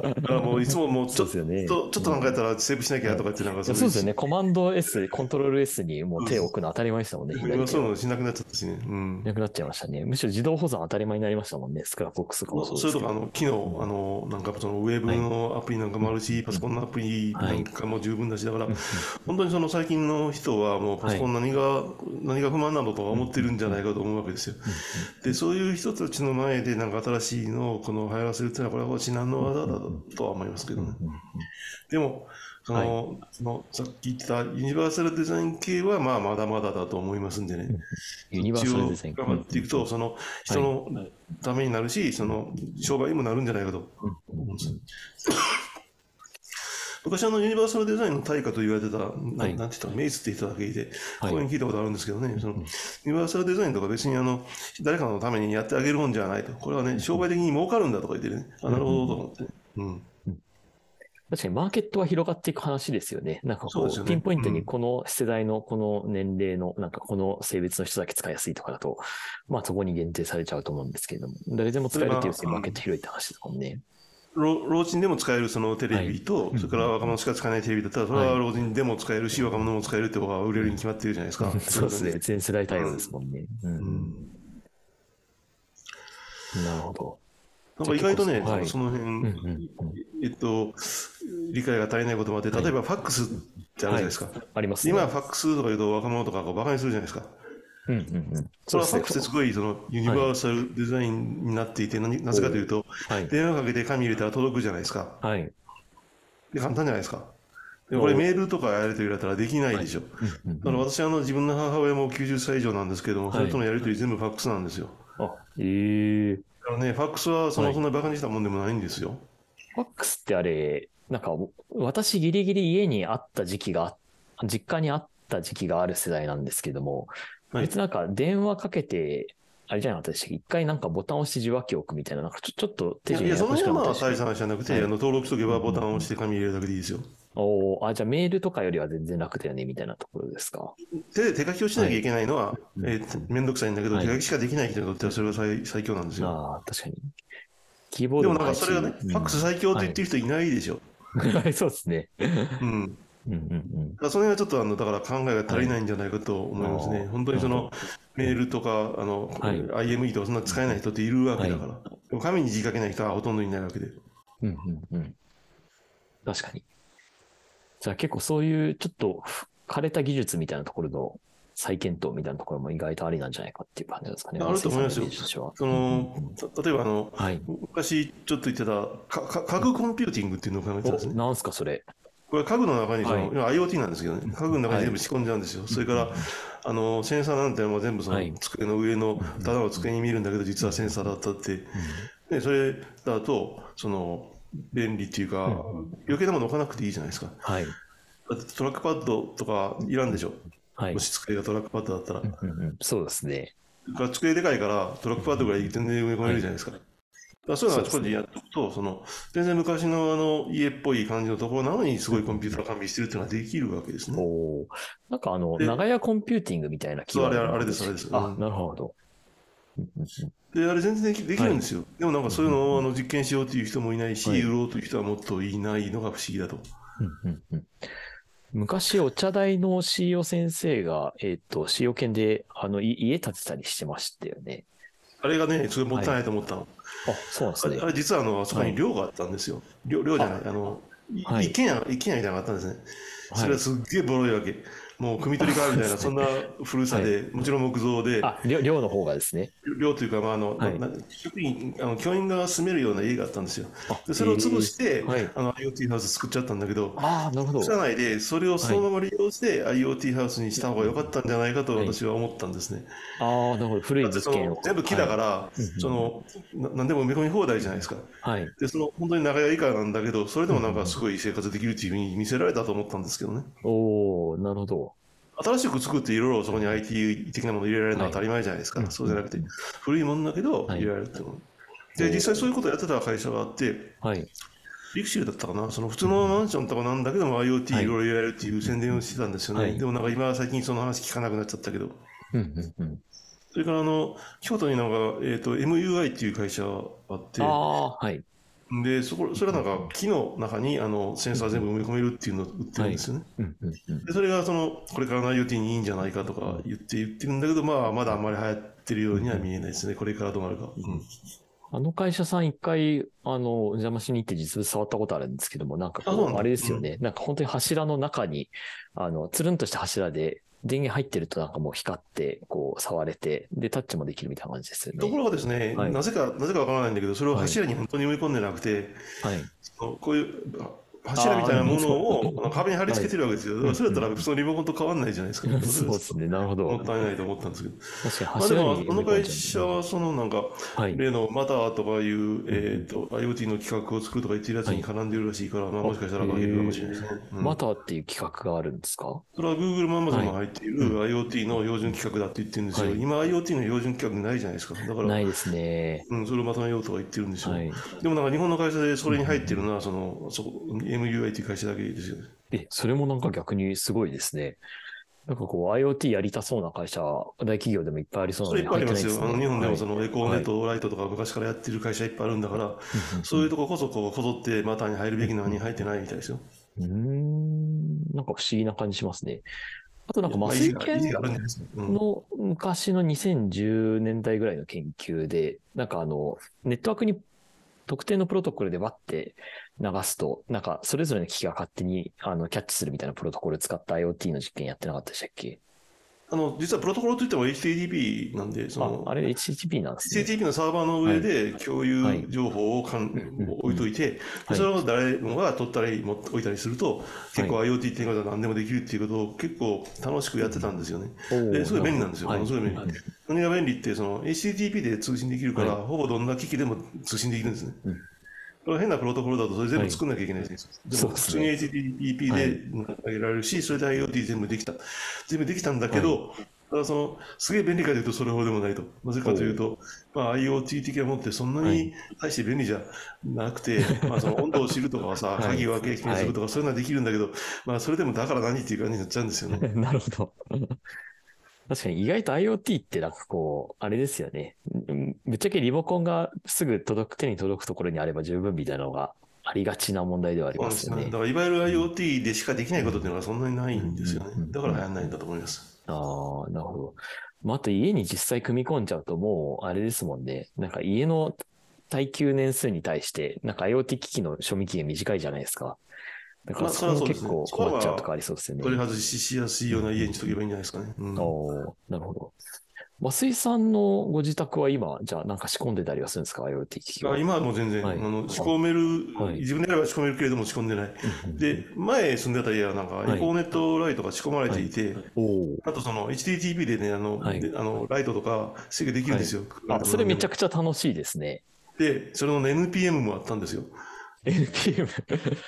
だからもういつももうちょね。と、ちょっと考えたらセーブしなきゃとかってなんかそうですよね。コマンド S、コントロール S にもう手を置くの当たり前でしたもんね。今そういうのしなくなっちゃったしね。うん。なくなっちゃいましたね。むしろ自動保存当たり前になりましたもんね。 Scrapbox とかもそうです。それとか、あの、機能、あの、なんかそのウェブのアプリなんかもあるし、パソコンのアプリなんかも十分だし、だから、本当にその最近の人はもうパソコン何が、何が不満なのとか思ってるんじゃないかと思うわけですよ。で、そういう人たちの前でなんか新しいのをこの流行らせるっていうのは、これは至難の業だとは思いますけどね。でも、その、そのさっき言ってたユニバーサルデザイン系は、まあ、まだまだだと思いますんでね。ユニバーサルデザイン。頑張っていくと、その人のためになるし、その商売にもなるんじゃないかと思うんです。昔あのユニバーサルデザインの対価と言われてた、なはい。なんて言ったか、メイスって人だけいて、はい。こういうの聞いたことあるんですけどね、そのユニバーサルデザインとか別にあの誰かのためにやってあげるもんじゃないと、これはね、商売的に儲かるんだとか言ってね、あなるほどと思って。ね。うん確かにマーケットは広がっていく話ですよね。なんかこう、ピンポイントにうん。この世代のこの年齢の、なんかこの性別の人だけ使いやすいとかだと、まあそこに限定されちゃうと思うんですけれども、誰でも使えるっていうマーケット広いって話ですもんね。老老人でも使えるそのテレビと、はいそれから若者しか使えないテレビだったら、それは老人でも使えるし、若者も使えるって方が売れるに決まってるじゃないですか。そうですね。全世代対応ですもんね。うんうんなるほど。なんか意外とね、はいその辺、うんうんうんえっと、理解が足りないこともあって、例えばファックスってあるじゃないですか。ありますね。今はファックスとか言うと若者とかバカにするじゃないですか。うんうんうん。それはファックスすすごいそのユニバーサルデザインになっていて、ななぜかというと、はい。電話かけて紙入れたら届くじゃないですか。はい。で簡単じゃないですか。でこれメールとかやり取りだったらできないでしょ。うんうんだから私あの自分の母親も90歳以上なんですけども、はいそれとのやり取り全部ファックスなんですよ。あ、ええだからね、ファックスはその、はいそんなバカにしたもんでもないんですよ。ファックスってあれ、なんか、私ギリギリ家にあった時期が、実家にあった時期がある世代なんですけども、はい別になんか電話かけて、あれじゃなかったで一回なんかボタンを押して受話器を置くみたいな、なんかちょちょっと手順いやいや、かったでしたっけ大した話じゃなくて、はいあの登録しとけばボタンを押して紙入れるだけでいいですよ。おーあ、じゃあメールとかよりは全然楽だよね、みたいなところですか？手で手書きをしなきゃいけないのは、はいえーめんどくさいんだけど、はい手書きしかできない人にとってはそれが最最強なんですよ。ああ、確かに。キーボーでもドの配置なんかそれがね、うんファックス最強って言ってる人いないでしょ。はい そうですね。うん。うんうんうん。それはちょっとあの、だから考えが足りないんじゃないかと思いますね。はい本当にその、メールとか、あの、はい IME とかそんな使えない人っているわけだから。でも紙に字書けない人はほとんどいないわけで。うんうんうん。確かに。じゃあ結構そういうちょっと枯れた技術みたいなところの再検討みたいなところも意外とありなんじゃないかっていう感じですかね。あると思いますよその、た例えばあの、はい。昔ちょっと言ってたかか家具コンピューティングっていうのを考えてたんですお、ね。なんすか、それ。これ家具の中にその、はい今 IoT なんですけどね、家具の中に全部仕込んじゃうんですよ。それから、あの、センサーなんてのは全部そのはい机の上の、ただの机に見るんだけど、実はセンサーだったって。で、それだと、その、便利っていうか、余計なもの置かなくていいじゃないですか。はい。だってトラックパッドとかいらんでしょ。はいも。し机がトラックパッドだったら。だうんうんそうですね。机でかいから、トラックパッドぐらい全然埋め込めるじゃないですか。だからそういうのはあちこちでやっとくと、その、全然昔のあの、家っぽい感じのところなのに、すごいコンピューター完備してるっていうのはできるわけですね。おーなんかあの、で長屋コンピューティングみたいなそうあれがあれですあれですあう、んなるほど。で、あれ全然できるんですよ。でもなんかそういうのをあの実験しようという人もいないし、はい売ろうという人はもっといないのが不思議だと。うんうんうん昔、お茶大の CEO 先生が、えっ、と、CEO 研で、あの、い家建てたりしてましたよね。あれがね、すごいもったいないと思ったの。あ、そうなんですねあれ実はあの、あそこに寮があったんですよ。寮寮じゃない、あの、いはい一軒家、一軒家みたいなのがあったんですね。それはすっげえボロいわけ。もう、組み取りがあるみたいな、そんな古さで、もちろん木造で、あ、寮寮の方がですね。寮というか、まあ、あの、はいな職員、あの、教員が住めるような家があったんですよ。あで、それを潰して、えーはいあの、IoT ハウス作っちゃったんだけど、ああ、なるほど。社内でそれをそのまま利用して IoT ハウスにした方が良かったんじゃないかと私は思ったんですね。ああ、なるほど。古い物件を。の全部木だから、そのな何でも埋め込み放題じゃないですか。はい。で、その本当に長屋以下なんだけど、それでもなんかすごい生活できるっていうふうに見せられたと思ったんですけどね。おおなるほど。新しく作っていろいろそこに IT 的なもの入れられるのは当たり前じゃないですか。はいそうじゃなくて、古いものだけどはい入れられるってもの。で、実際そういうことをやってた会社があって、はい。リクシルだったかな、その普通のマンションとかなんだけども IoT はいいろいろやるっていう宣伝をしてたんですよね。はいでもなんか今は最近その話聞かなくなっちゃったけど。うんうんうん。それからあの、京都になんか、えっ、と、MUI っていう会社があってあ、あ、はい。で、そこ、それはなんか木の中にあのセンサー全部埋め込めるっていうのを売ってるんですよね。で、それがその、これからの IoT にいいんじゃないかとか言って言ってるんだけど、まあ、まだあんまり流行ってるようには見えないですね。これからどうなるか。うんあの会社さん一回、あの、お邪魔しに行って実物触ったことあるんですけども、なんかあれですよね。なんか本当に柱の中に、あの、つるんとした柱で、電源入ってるとなんかもう光って、こう、触れて、で、タッチもできるみたいな感じですよね。ところがですね、はいなぜか、なぜかわからないんだけど、それを柱に本当に埋め込んでなくて、はい。こういうあ柱みたいなものを壁に貼り付けてるわけですよ。だからそれだったら普通のリモコンと変わんないじゃないですか。そうですね。なるほど。もったいないと思ったんですけど。まあでも、柱にあの会社は、そのなんか、はい。例のマターとかいう、えっと、IoT の企画を作るとか言ってるやつに絡んでるらしいから、まあもしかしたら負けるかもしれないですね。うんマターっていう企画があるんですか？それは Google も Amazon も入っているは IoT の標準規格だって言ってるんですよ。はい今 IoT の標準規格ないじゃないですか。だから、ないですね。うん、それをまとめようとか言ってるんですよ。はい。でもなんか日本の会社でそれに入ってるのは、その、そこ、MUI っていう会社だけですよね。え、それもなんか逆にすごいですね。なんかこう IoT やりたそうな会社、大企業でもいっぱいありそうそなのにれいっぱいありますよ。あの日本でもその、のエコーネットライトとか昔からやってる会社いっぱいあるんだから、そういうとここそここぞってマターに入るべきなのに入ってないみたいですよ。うーん、なんか不思議な感じしますね。あとなんか麻酔研の昔の2010年代ぐらいの研究で、なんかあの、ネットワークに特定のプロトコルでバッて流すと、なんかそれぞれの機器が勝手にあのキャッチするみたいなプロトコルを使った IoT の実験やってなかったでしたっけ？あの、実はプロトコルといっても HTTP なんで、そあ、の、あれ HTTP なんですね。HTTP のサーバーの上で共有情報をかんうん置いといて、はい。それを誰もが取ったり持って置いたりすると、結構 IoT っていうことは何でもできるっていうことを結構楽しくやってたんですよね。ですごい便利なんですよ。はいものすごい便利。はい。何が便利って、その HTTP で通信できるから、はい。ほぼどんな機器でも通信できるんですね。変なプロトコルだとそれ全部作んなきゃいけないです。でも普通に HTTP で投げられるし、それで IoT 全部できた。全部できたんだけど、ただその、すげえ便利かというとそれほどでもないと。なぜかというと、まあ IoT 的なものってそんなに大して便利じゃなくて、まあその温度を知るとかはさ、はい鍵を開け閉めするとかそういうのはできるんだけど、まあそれでもだから何っていう感じになっちゃうんですよね。なるほど。確かに意外と IoT ってなんかこう、あれですよね。うんぶっちゃけリモコンがすぐ届く、手に届くところにあれば十分みたいなのがありがちな問題ではあり。ますよねだ。からいわゆる IoT でしかできないことっていうのはそんなにないんですよねうんうんうん。だから流行んないんだと思います。ああ、なるほど。まあ、あと家に実際組み込んじゃうともうあれですもんね。なんか家の耐久年数に対して、なんか IoT 機器の賞味期限短いじゃないですか。だからまあそこも結構困っちゃうとかありそうですよね。取り外ししやすいような家にしとけばいいんじゃないですかね。うんおーなるほど。増井さんのご自宅は今、じゃあなんか仕込んでたりはするんですか ?IoT 機器は。あ今はもう全然、はいあの仕込める、はい自分でやれば仕込めるけれども仕込んでない。うんで、前住んでた家はなんか、はいエコーネットライトが仕込まれていて、おお。あとその HDTV でね、あの、あのライトとか制御できるんですよ。あ、それめちゃくくちゃ楽しいですね。で、それの NPM もあったんですよ。NPM。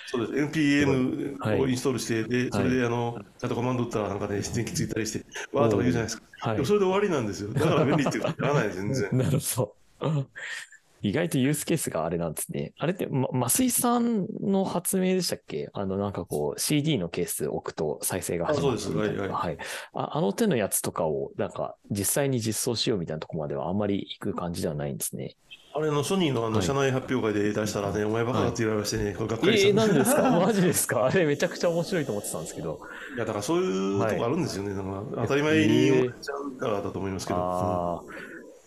そうです。NPM はいをインストールして、で、それであの、ちゃんとコマンド打ったらなんかね、電気ついたりして、わーとか言うじゃないですか。はいでも。それで終わりなんですよ。だから便利っていうか、いらない全然。なるほど。意外とユースケースがあれなんですね。あれって、ま、増井さんの発明でしたっけ？あの、なんかこう、CD のケース置くと再生が始まるあそうですみたいなはいはい。ああの手のやつとかを、なんか、実際に実装しようみたいなとこまではあんまり行く感じではないんですね。あれのソニーのあの、はい社内発表会で出したらね、お前バカだって言われましてね、これがっかりええー、したなんですか？マジですか？あれめちゃくちゃ面白いと思ってたんですけど。いや、だからそういうとこあるんですよね。なんか当たり前に思っちゃうからだと思いますけど。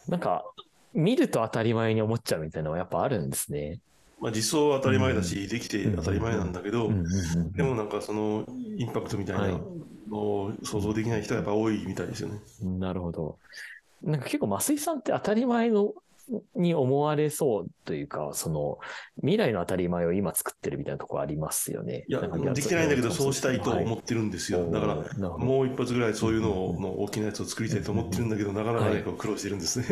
なんか、見ると当たり前に思っちゃうみたいなのはやっぱあるんですね。まあ実装は当たり前だし、できて当たり前なんだけど、でもなんかそのインパクトみたいなはいのを想像できない人がやっぱ多いみたいですよね。なるほど。なんか結構、増井さんって当たり前のに思われそうというか、その未来の当たり前を今作ってるみたいなところありますよね。いや、できてないんだけど、そうしたいと思っってるんですよ。だから、らもう一発ぐらいそういうのをの大きなやつを作りたいと思ってるんだけど、なかなかね、苦労してるんですね。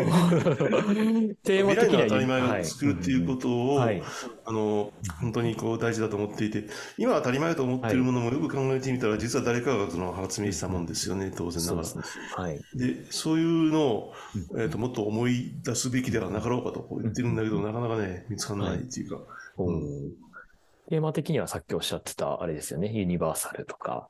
テーマ的には未来の当たり前を作るっていうことを、はい。あの、本当にこう大事だと思っていて、今当たり前だと思っているものもよく考えてみたら、実は誰かがその発明したもんですよね、当然ながら。そうですね。はい。で、そういうのを、えっともっと思い出すべきではなかろうかとこう言ってるんだけど、なかなかね、見つからないっていうか。うんテーマ的にはさっきおっしゃってた、あれですよね、ユニバーサルとか、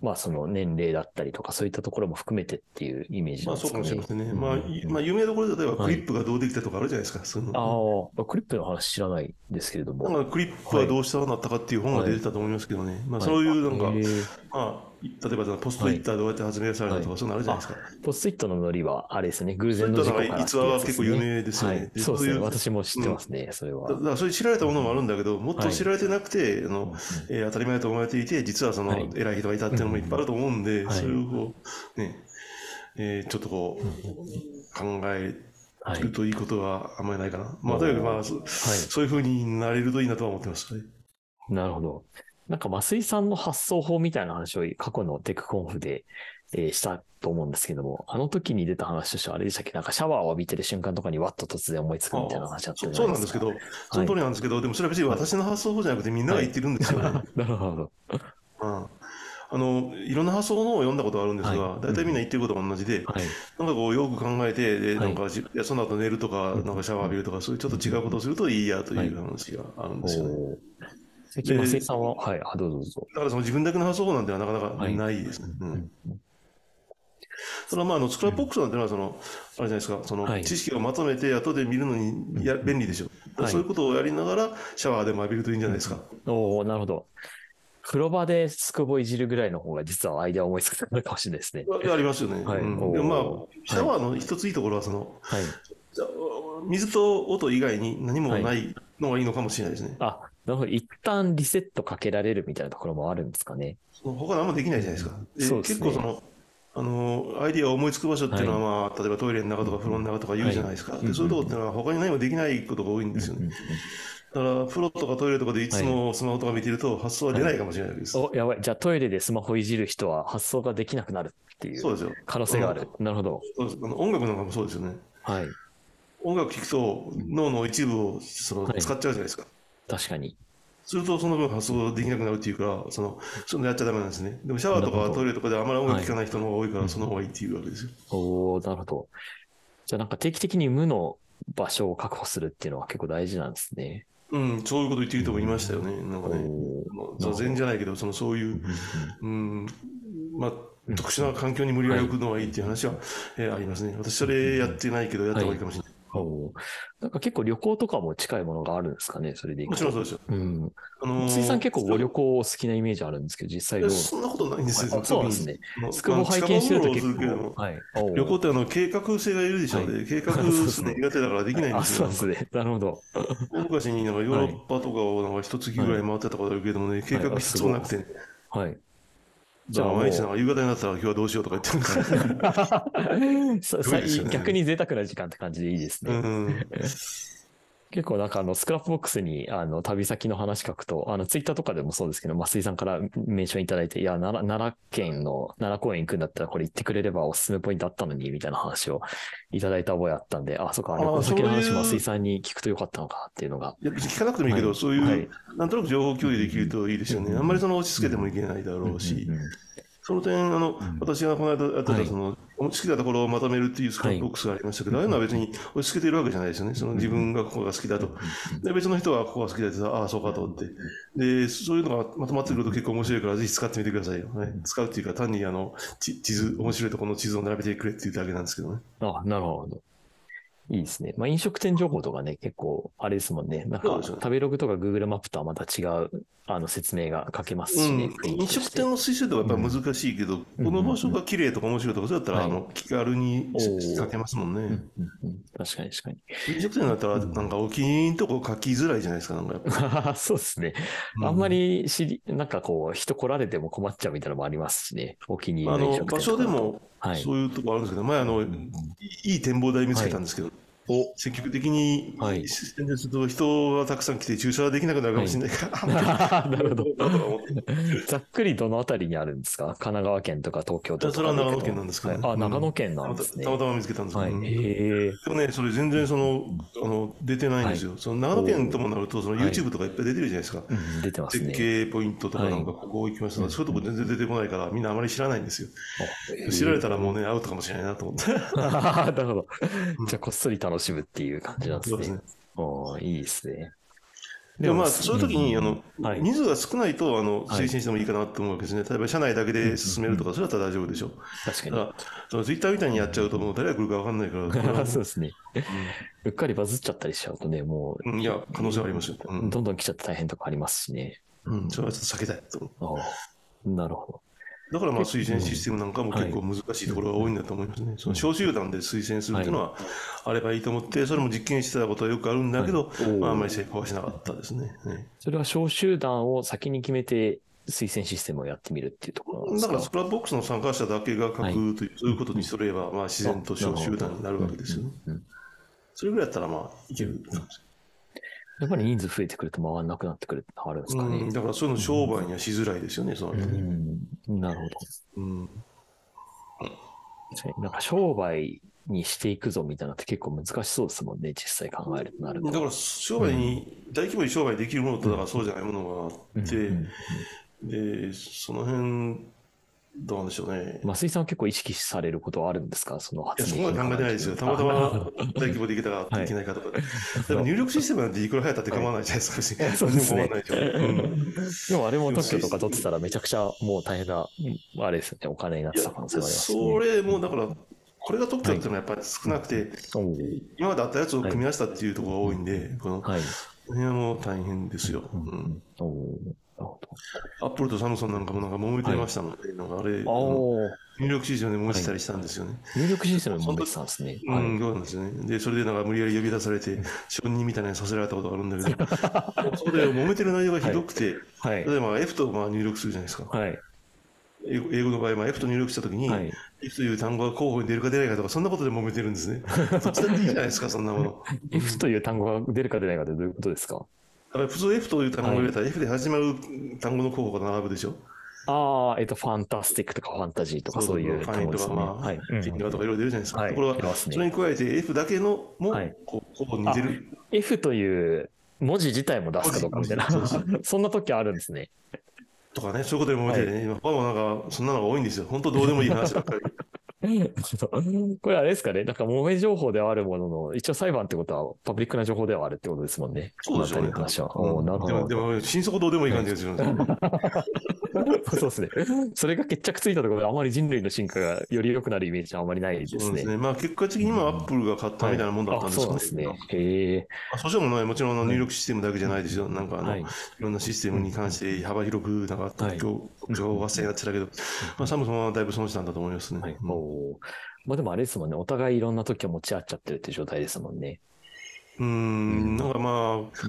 まあその年齢だったりとか、そういったところも含めてっていうイメージなまあそうんですかね。かもしれませんね。うんまあ、いまあ、有名どころで例えばはいクリップがどうできたとかあるじゃないですか。そのああ、クリップの話知らないですけれども。なんかクリップはどうしたらなったかっていう本が出てたと思いますけどね。まあそういうなんか、まあ、例えばそのポストイッターどうやって発明されたとか、そういうのあるじゃないですか。ポストイットのノリは、あれですね、偶然の事故からが逸話は結構有名ですよね。はい、そうですね。いう私も知ってますね、それは。だだからそういう知られたものもあるんだけど、もっと知られてなくて、あの、うんえー当たり前だと思われていて、実はその、はい偉い人がいたっていうのもいっぱいあると思うんで、はいそれをこう、ね、えーちょっとこう、考えはい。るといいことはあんまりないかな。まあ、とにかくまあ、そそういうふうになれるといいなとは思ってます。はいなるほど。なんか、増井さんの発想法みたいな話を過去のテクコンフで、えーしたと思うんですけども、あの時に出た話としてはあれでしたっけ？なんかシャワーを浴びてる瞬間とかにわっと突然思いつくみたいな話あったそじゃなですか。そうないんですけど、その通りなんですけど、でもそれは別に私の発想法じゃなくてみんなが言ってるんですよ。ね。なるほど。うん。あの、いろんな発想のを読んだことがあるんですが、はい。大体みんな言ってることが同じで、はい。なんかこう、よく考えて、で、はい。なんかじ、いや、その後寝るとか、なんかシャワー浴びるとか、そういうちょっと違うことをするといいやという話があるんですよね。おー最近、増井さんは、はい、あ、どうぞどうぞ。だからその自分だけの発想法なんてのはなかなかはいないですね。ううんんそれはまあ、あの、スクラップボックスなんてのは、その、あれじゃないですか、そのはい、知識をまとめて後で見るのにや便利でしょ。だからはいそういうことをやりながら、シャワーでも浴びるといいんじゃないですか。おおなるほど。風呂場でスクボいじるぐらいの方が実はアイデア思いつくのかもしれないですね。あありますよね。はいうんでもまあ、シャワーの一ついいところは、その、はい。水と音以外に何もないのがいいのかもしれないですね。あ、なるほど。一旦リセットかけられるみたいなところもあるんですかね。他何もできないじゃないですか。でね結構その、あの、アイディアを思いつく場所っていうのは、まあ、例えばトイレの中とか風呂の中とか言うじゃないですか。はいでそういうとこっていうのは他に何もできないことが多いんですよね。だから、風呂とかトイレとかでいつもスマホとか見てると発想は出ないかもしれないです。お、やばい。じゃあトイレでスマホいじる人は発想ができなくなるっていうそうですよ。可能性がある。なるほど。そうですあの音楽なんかもそうですよね。はい。音楽聴くと脳の一部をそのはい使っちゃうじゃないですか。確かに。するとその分発想できなくなるっていうから、その、そういうのやっちゃダメなんですね。でもシャワーとかトイレとかであまり音楽聴かない人の方が多いから、はいその方がいいっていうわけですよ。おおなるほど。じゃあなんか定期的に無の場所を確保するっていうのは結構大事なんですね。うん、そういうこと言ってる人もいましたよね。なんかね。座禅じゃないけど、そのそういう、ーうん、まあ、特殊な環境に無理やり置くのがいいっていう話は、えーありますね。私それやってないけど、やった方がいいかもしれない。おーなんか結構旅行とかも近いものがあるんですかね、それで。もちろんそうですよ。うん。あのー水さん結構ご旅行お好きなイメージあるんですけど、実際どうそんなことないんですよ。あそうなんですね。特に。スクボ拝見してると結構。はい。旅行ってあの計画性がいるでしょうね。計画するの苦手だからできないんあ、ですよ。そうですね。なるほど。大昔になんかヨーロッパとかをなんか一月ぐらい回ってたことあるけどもね、計画一つもなくてね。はい。じゃあ毎日なんか夕方になったら今日はどうしようとか言ってるん ですさすごいですよね逆に贅沢な時間って感じでいいですね。うん。結構なんかあの、 Scrapbox にあの、旅先の話書くと、あの、ツイッターとかでもそうですけど、増井さんからメンションいただいて、いや、奈良奈良県の奈良公園行くんだったらこれ行ってくれればおすすめポイントあったのに、みたいな話をいただいた覚えあったんで、あ、そうか、旅行先の話増井さんに聞くとよかったのかっていうのが。いや別に聞かなくてもいいけど、はいそういう、はいなんとなく情報共有できるといいですよね。うんあんまりその押し付けてもいけないだろうし、うんうんうんその点、あの、私がこの間やってはいた、その、好きなところをまとめるっていう Scrapbox がありましたけど、ああいうのは別に押し付けてるわけじゃないですよね。その自分がここが好きだと。で、別の人はここが好きだってああ、そうかと思って。で、そういうのがまとまってくると結構面白いから、ぜひ使ってみてくださいよ。ね、使うっていうか、単にあの、ち地図、面白いところの地図を並べてくれっていうだけなんですけどね。あ、なるほど。いいですね。まあ、飲食店情報とかね、結構、あれですもんね。なんか、食べログとか Google マップとはまた違う、あの、説明が書けますしね。うん、飲食店の推薦とかやっぱ難しいけど、うんこの場所が綺麗とか面白いとか、そうやったら、はいあの、気軽に書けますもんね。うん確かに確かに。飲食店だったら、なんかお気に入りのとこ書きづらいじゃないですか、なんかやっぱ。そうですね。うんあんまり知り、なんかこう、人来られても困っちゃうみたいなのもありますしね。お気に入りの飲食店場所でも、はい。そういうとこあるんですけど、前あの、いいい展望台見つけたんですけど、お積極的にはい宣伝すると人がたくさん来て駐車はできなくなるかもしれないから、なるほど。ざっくりどのあたりにあるんですか？神奈川県とか東京都とか。それは長野県なんですけどねはいあ、うん長野県なんですね。たまたま見つけたんですけど。でもね、それ全然その、あの、出てないんですよ。その長野県ともなると、そのはい YouTube とかいっぱい出てるじゃないですか。うん、出てますね。絶景ポイントとかはいなんかここ行きましたとか、そういうとこ全然出てこないから、みんなあまり知らないんですよ。あ知られたらもうね、アウトかもしれないなと思って。なるほど。じゃあ、こっそり楽しむっていう感じなんですね。おーいいですね。でもまあ、そういう時に、あの、はい人数が少ないと、あの、はい推薦してもいいかなと思うわけですね。例えば、社内だけで進めるとか、それだったら大丈夫でしょ。確かに。そのツイッターみたいにやっちゃうと、もう誰が来るか分かんないから、そうですね。うっかりバズっちゃったりしちゃうとね、もう、うんいや、可能性はありますよ。うん。どんどん来ちゃって大変とかありますしね。うん、それはちょっと避けたいとなるほだからまあ推薦システムなんかも結構難しいところが多いんだと思いますね。その小集団で推薦するっていうのはあればいいと思って、それも実験してたことはよくあるんだけど、まああんまり成功はしなかったですね。それは小集団を先に決めて推薦システムをやってみるっていうところだからスクラップボックスの参加者だけが書くという、そういうことにすれば、まあ自然と小集団になるわけですよね。それぐらいだったらまあいけるかもしやっぱり人数増えてくると回らなくなってくるってのあるんです。かねうん、。だからそういうの商売にはしづらいですよね、そうなるとね。うん、なるほど。うんなんか商売にしていくぞみたいなのって結構難しそうですもんね、実際考えるとなると。だから商売に、大規模に商売できるものと、だからそうじゃないものがあって、で、その辺、どうなんでしょうね。増井さんは結構意識されることはあるんですか？そのいや、発そこまで考えてないですよ。たまたま大規模でいけたらいけないかとか。でも入力システムなんていくら流行ったって構わないじゃないですか。そうですね。でもあれも特許とか取ってたらめちゃくちゃもう大変な、うんあれですよね、お金になってた可能性がありますね。それもだから、これが特許っていうのはやっぱり少なくて、今まであったやつを組み合わせたっていうところが多いんで、このはい。辺はもう大変ですよ。ううんアップルとサムソンなんかもなんか揉めてましたので、なんかあれ、入力システムで揉めてたりしたんですよね。入力システムも出てたんですね。はいうん、そうなんですよね。で、それでなんか無理やり呼び出されて、承認みたいなのにさせられたことがあるんだけど、それ揉めてる内容がひどくて、はい。例えば F とまあ入力するじゃないですか。はい。英語英語の場合、まあ、F と入力したときに、はい。F という単語が候補に出るか出ないかとか、そんなことで揉めてるんですね。どっちだっていいじゃないですか、そんなもの。F という単語が出るか出ないかってどういうことですか？だから普通 F という単語を入れたら F で始まる単語の候補が並ぶでしょ？ああ、えっと、ファンタスティックとかファンタジーとかそういうファインとか、単語ですね。まあ、はい。フィンガーとかいろいろ出るじゃないですか。はいところが、出ますねそれに加えて F だけのも、はいこう候補に出る。F という文字自体も出すかどうかみたいな そんな時あるんですね。とかね、そういうことで揉めてね、今、他もなんか、そんなのが多いんですよ。本当どうでもいい話ばっかり。これあれですかね、なんか揉め情報ではあるものの、一応裁判ってことはパブリックな情報ではあるってことですもんね。そうですよね。この辺りの話は。おーなるほど。でも、でも心底どうでもいい感じがするんですよ。そうですね。それが決着ついたところで、あまり人類の進化がより良くなるイメージはあまりないですね。そうですね。まあ結果的にもアップルが買ったみたいなもんだったんですあそうなんですね。へえ。あそしてもね、もちろんあの入力システムだけじゃないですよ。なんかあの、はいい、ろんなシステムに関して幅広く、なんか情報合戦やってたけど、まあサムソンはだいぶ損したんだと思いますね。はい。うんまあでもあれですもんね。お互いいろんな時を持ち合っちゃってるっていう状態ですもんね。うーん、なんかまあ、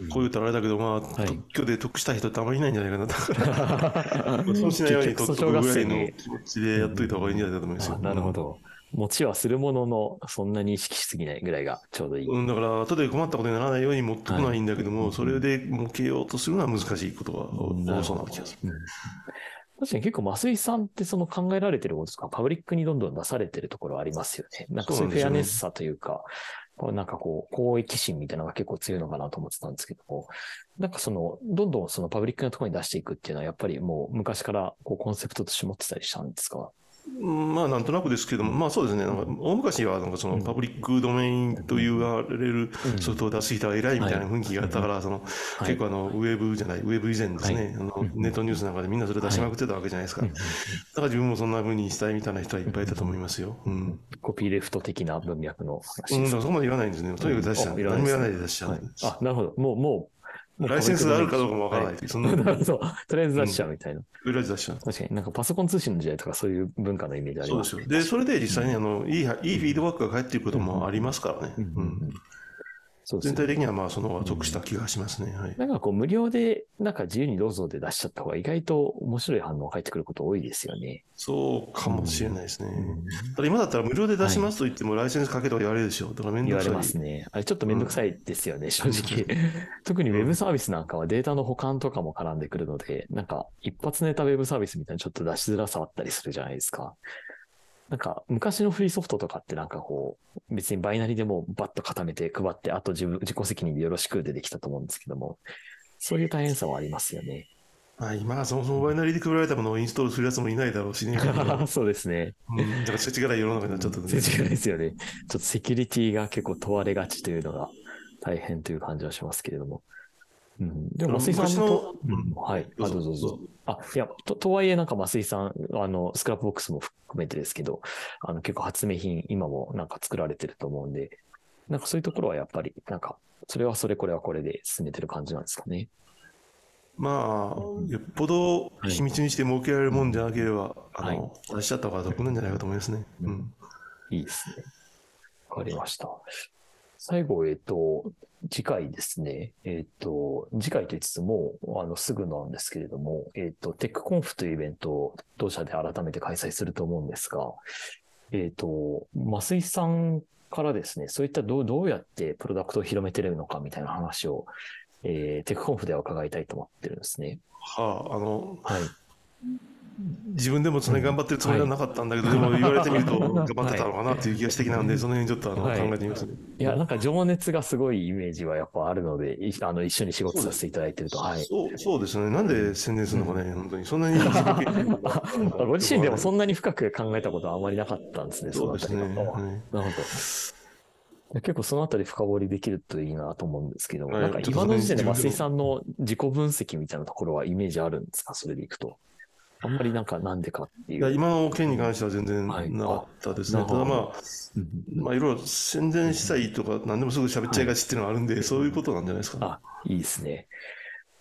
こう言ったらあれだけど、まあ、はい特許で得した人ってあんまりいないんじゃないかな。だから、そうしないように結取っとくぐらいの気持ちでやっといた方がいいんじゃないかと思いますよ。あなるほど。持ちはするものの、そんなに意識しすぎないぐらいがちょうどいい。うん、だから、後で困ったことにならないように持ってこないんだけども、はいそれで儲けようとするのは難しいことが多そうな気がする。うん確かに結構、増井さんってその考えられてることとか、パブリックにどんどん出されてるところはありますよね。なんかそういうフェアネスさというか、こうなんかこう、公益心みたいなのが結構強いのかなと思ってたんですけども、なんかその、どんどんそのパブリックなところに出していくっていうのは、やっぱりもう昔からこうコンセプトとして持ってたりしたんですか？うんまあ、なんとなくですけども、まあそうですね、なんか大昔はなんかそのパブリックドメインと言われるソフトを出す人は偉いみたいな雰囲気があったから、そのはい結構あのウェブじゃない、ウェブ以前ですね、あのネットニュースなんかでみんなそれ出しまくってたわけじゃないですか。だから自分もそんな風にしたいみたいな人はいっぱいいたと思いますよ。うん。コピーレフト的な文脈の話うん、そこまで言わないんですね。とにかく出しちゃう。何も言わないで出しちゃう。はいあ、なるほど。もう、もうライセンスがあるかどうかもわからないそんな、なるほど。とりあえず出しちゃうみたいな。出しちゃう。確かになんかパソコン通信の時代とかそういう文化のイメージありまね。そうですすよ。で、それで実際にあの、いい、いいフィードバックが返っていることもありますからね。うんうんうんそうですね。全体的にはまあその方が得した気がしますね。はい。なんかこう無料で、なんか自由にどうぞで出しちゃった方が意外と面白い反応が返ってくること多いですよね。そうかもしれないですね。ただ今だったら無料で出しますと言ってもライセンスかけとか言われるでしょ。だからめんどくさい。言われますね。あれちょっとめんどくさいですよね、正直。特にウェブサービスなんかはデータの保管とかも絡んでくるので、なんか一発ネタウェブサービスみたいなちょっと出しづらさあったりするじゃないですか。なんか昔のフリーソフトとかってなんかこう、別にバイナリでもバッと固めて配って、あと自分、自己責任でよろしくでできたと思うんですけども、そういう大変さはありますよね。まあ今はそもそもバイナリーで配られたものをインストールするやつもいないだろうしね。そうですね。うん、だから世知辛い世の中になっちゃったんで全然違いですよね。ちょっとセキュリティが結構問われがちというのが大変という感じはしますけれども。うん、でも、増井さんと、うんうんはい。あ、どうぞどうぞ。あ、いや、と、とはいえなんか増井さん、あの、 Scrapbox も含めてですけど、あの、結構発明品、今もなんか作られてると思うんで、なんかそういうところはやっぱり、なんか、それはそれ、これはこれで進めてる感じなんですかね。まあ、よっぽど秘密にして設けられるもんじゃなければ、あはいの、出しちゃった方が得なんじゃないかと思いますね。うん。いいですね。わかりました。最後、えっ、と、次回ですね。えっ、と、次回と言いつつも、あの、すぐなんですけれども、えっ、と、テックコンフというイベントを同社で改めて開催すると思うんですが、えっ、と、増井さんからですね、そういったどうどうやってプロダクトを広めてるのかみたいな話を、えーテックコンフでは伺いたいと思ってるんですね。はあ、あの、はい。自分でもそれ頑張ってるつもりはなかったんだけど、でも言われてみると頑張ってたのかなっていう気がしてきたんで、その辺ちょっとあの、はい考えてみますね。いや、なんか情熱がすごいイメージはやっぱあるので、いあの、一緒に仕事させていただいてると。はい。そうそうですね。なんで宣伝するのかね、本当に。そんなにご自身でもそんなに深く考えたことはあまりなかったんですね、そうですね。なるほど。結構そのあたり深掘りできるといいなと思うんですけど、はいなんか今の時点で増井さんの自己分析みたいなところはイメージあるんですか？それでいくと。あんまりなんかなんでかっていう。今の件に関しては全然はいなかったですね。あなるほどただまあ、うんまあいろいろ宣伝したいとか、何でもすぐ喋っちゃいがちっていうのがあるんで、そういうことなんじゃないですか、ね。あ、いいですね。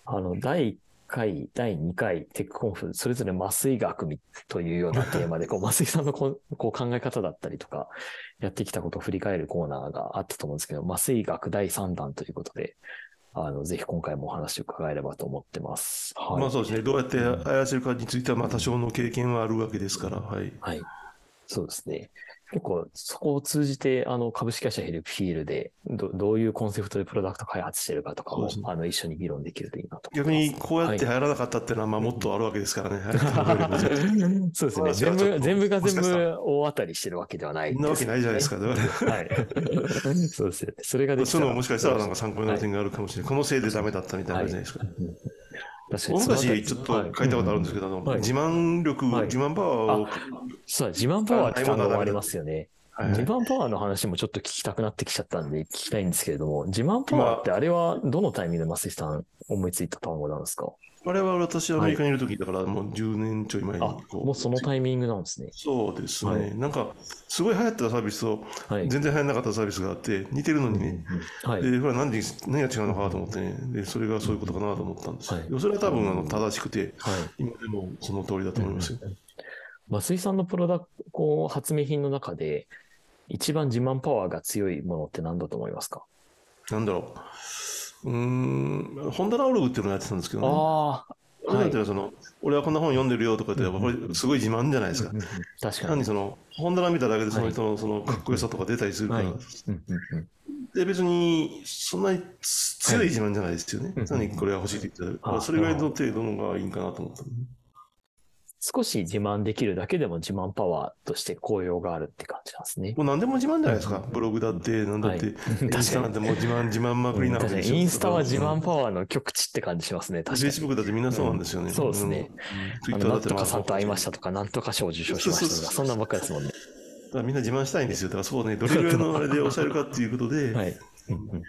あの、第1回、第2回、テックコンフ、それぞれ麻酔学みというようなテーマで、こう、麻酔さんのこうこう考え方だったりとか、やってきたことを振り返るコーナーがあったと思うんですけど、麻酔学第3弾ということで、あの、ぜひ今回もお話を伺えればと思ってます。はい。まあそうですね。どうやって操るかについては、まあ多少の経験はあるわけですから、はい。はい。そうですね。結構、そこを通じて、あの、株式会社ヘルプフィールで、どどういうコンセプトでプロダクト開発してるかとかも、あの、一緒に議論できるといいなと思逆。にこうやって流行らなかったっていうのは、まあもっとあるわけですからね。は いそうですね。全部、全部が全部大当たりしてるわけではないそんなわけないじゃないですか。はい。そうですよね。それができたらそのももしかしたらなんか参考になる点があるかもしれない。このせいでダメだったみたいなじゃないですか。大昔ちょっと書いたことあるんですけど、自慢力、はい自慢パワーを、そうだ、自慢パワーって単語もありますよね。はい。自慢パワーの話もちょっと聞きたくなってきちゃったんで聞きたいんですけれども、自慢パワーってあれはどのタイミングで増井さん思いついた単語なんですか？あれは私アメリカにいる時だからもう10年ちょい前にあ、こもうそのタイミングなんですね。そうですね、はい。なんかすごい流行ったサービスとはい。全然流行らなかったサービスがあって似てるのにね、うんはい。でこれは何で何が違うのかと思ってね。でそれがそういうことかなと思ったんです、はい。それは多分あの正しくてはい。今でもその通りだと思いますよ、増井さんのプロダクト、発明品の中で、一番自慢パワーが強いものって何だと思いますか？なんだろう。うーんホンダナオログっていうのをやってたんですけどね。ああ、これなんてい。その、俺はこんな本読んでるよとかって、これすごい自慢じゃないですか。確かに。その、本棚見ただけでその人のそのかっこよさとか出たりするから、で、別にそんなにつ強い自慢じゃないですよね。はい単にこれが欲しいって言ったらそれぐらいの程度のがいいんかなと思った。少し自慢できるだけでも自慢パワーとして効用があるって感じなんですね。もう何でも自慢じゃないですか。ブログだって、なんだって、はいインスタなんてもう自慢、自慢まくりなわ確かけですよ。にインスタは自慢パワーの極致って感じしますね。フ確かに。ェイスブックだってみんなそうなんですよね。うんそうですねツイあのなんッターだってまあとかさんと会いましたとか、なんとか賞を受賞しましたとか、そんなんばっかりですもんね。だからみんな自慢したいんですよ。だからそうね、どれぐらいのあれで抑えるかっていうことで、はい。うんうん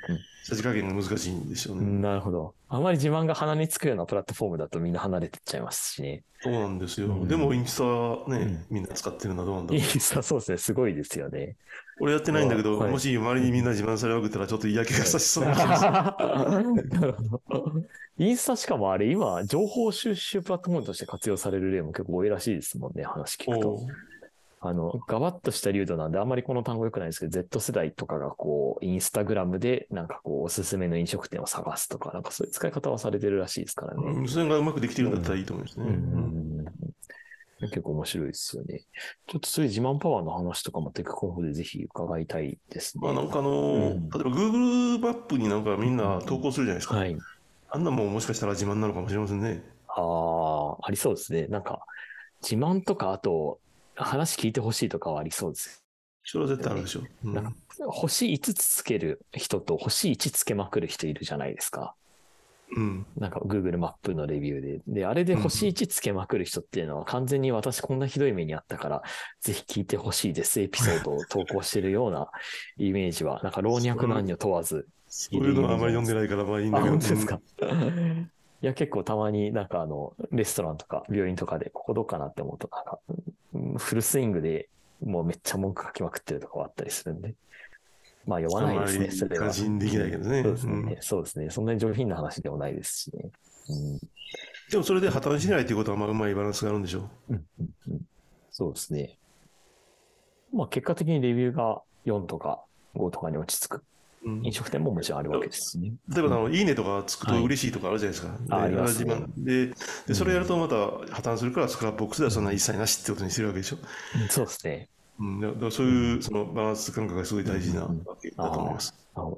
さじ加減が難しいんでしょうね。うんなるほど。あまり自慢が鼻につくようなプラットフォームだとみんな離れてっちゃいますしね。そうなんですよ。うんでもインスタはね、みんな使ってるのはどうなんだろう。インスタそうですね、すごいですよね。俺やってないんだけど、はいもし周りにみんな自慢されまくったらちょっと嫌気がさしそうな気がする。なるほど。インスタしかもあれ、今、情報収集プラットフォームとして活用される例も結構多いらしいですもんね、話聞くと。あの、ガバッとした流度なんで、あんまりこの単語良くないですけど、Z 世代とかがこう、インスタグラムで、なんかこう、おすすめの飲食店を探すとか、なんかそういう使い方はされてるらしいですからね。うんそれがうまくできてるんだったらいいと思いますね。うんうんうん結構面白いですよね。ちょっとそういう自慢パワーの話とかもテクコンフでぜひ伺いたいですね。まあなんかあのーうん例えば Google マップになんかみんな投稿するじゃないですか。はい。あんなもんもしかしたら自慢なのかもしれませんね。ああ、ありそうですね。なんか、自慢とか、あと、話聞いてほしいとかはありそうです。それは絶対あるでしょ。うんなんか星5つつける人と星1つけまくる人いるじゃないですか。うん。なんか Google マップのレビューで。で、あれで星1つけまくる人っていうのは完全に私こんなひどい目にあったから、ぜひ聞いてほしいですエピソードを投稿してるようなイメージは、なんか老若男女問わず。そういうのはあまり読んでないからまあいいんだあ、けど。本当ですか？いや、結構たまになんかあの、レストランとか病院とかでここどうかなって思うと、なんか、うんフルスイングでもうめっちゃ文句書きまくってるとかはあったりするんで。まあ読まないですね、それは。感心できないけどね。そうですね、うんそうですね。そんなに上品な話でもないですしね。うんでもそれで破綻しないということはまあうまいバランスがあるんでしょう。うんうんうんそうですね。まあ結果的にレビューが4とか5とかに落ち着くうん飲食店ももちろんあるわけですしね。例えばあの、いいねとかつくとはい嬉しいとかあるじゃないですか。であありますね自慢でで、それやるとまた破綻するから、スクラップボックスではそんな一切なしってことにしてるわけでしょ？うんそうですね。うん、だだからそういうそのバランス感覚がすごい大事なわけだと思います。あの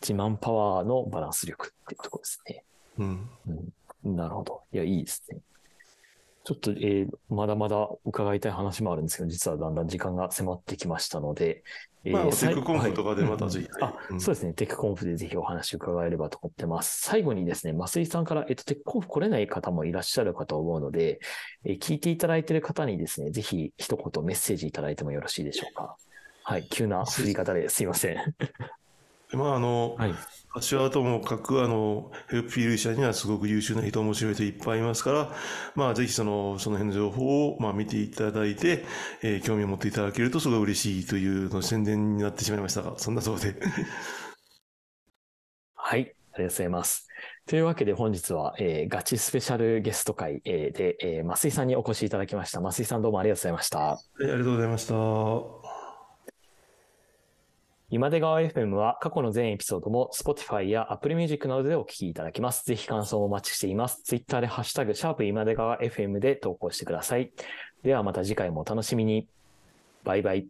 自慢パワーのバランス力っていうところですね。うん。うん、なるほど。いや、いいですね。ちょっと、えーまだまだ伺いたい話もあるんですけど、実はだんだん時間が迫ってきましたので、えーまあ、 Tech Conf とかでまたぜひ。あ、うんそうですね。 Tech Conf でぜひお話伺えればと思ってます。最後にですね、増井さんから、えっと、 Tech Conf 来れない方もいらっしゃるかと思うので、えー聞いていただいている方にですね、ぜひ一言メッセージいただいてもよろしいでしょうか。はい。急な振り方ですいません。でまあ、あの、はい。私はともかく、あの、ヘルプフィール社にはすごく優秀な人、面白い人いっぱいいますから、まあ、ぜひその、その辺の情報を、まあ、見ていただいて、えー興味を持っていただけるとすごい嬉しいというの宣伝になってしまいましたが、そんなそうで。はい。ありがとうございます。というわけで本日は、えーガチスペシャルゲスト会、えーで、えー増井さんにお越しいただきました。増井さんどうもありがとうございました。はい、ありがとうございました。今出川 FM は過去の全エピソードも Spotify や Apple Music などでお聞きいただけます。ぜひ感想をお待ちしています。Twitter でハッシュタグ、シャープ今出川 FM で投稿してください。ではまた次回もお楽しみに。バイバイ。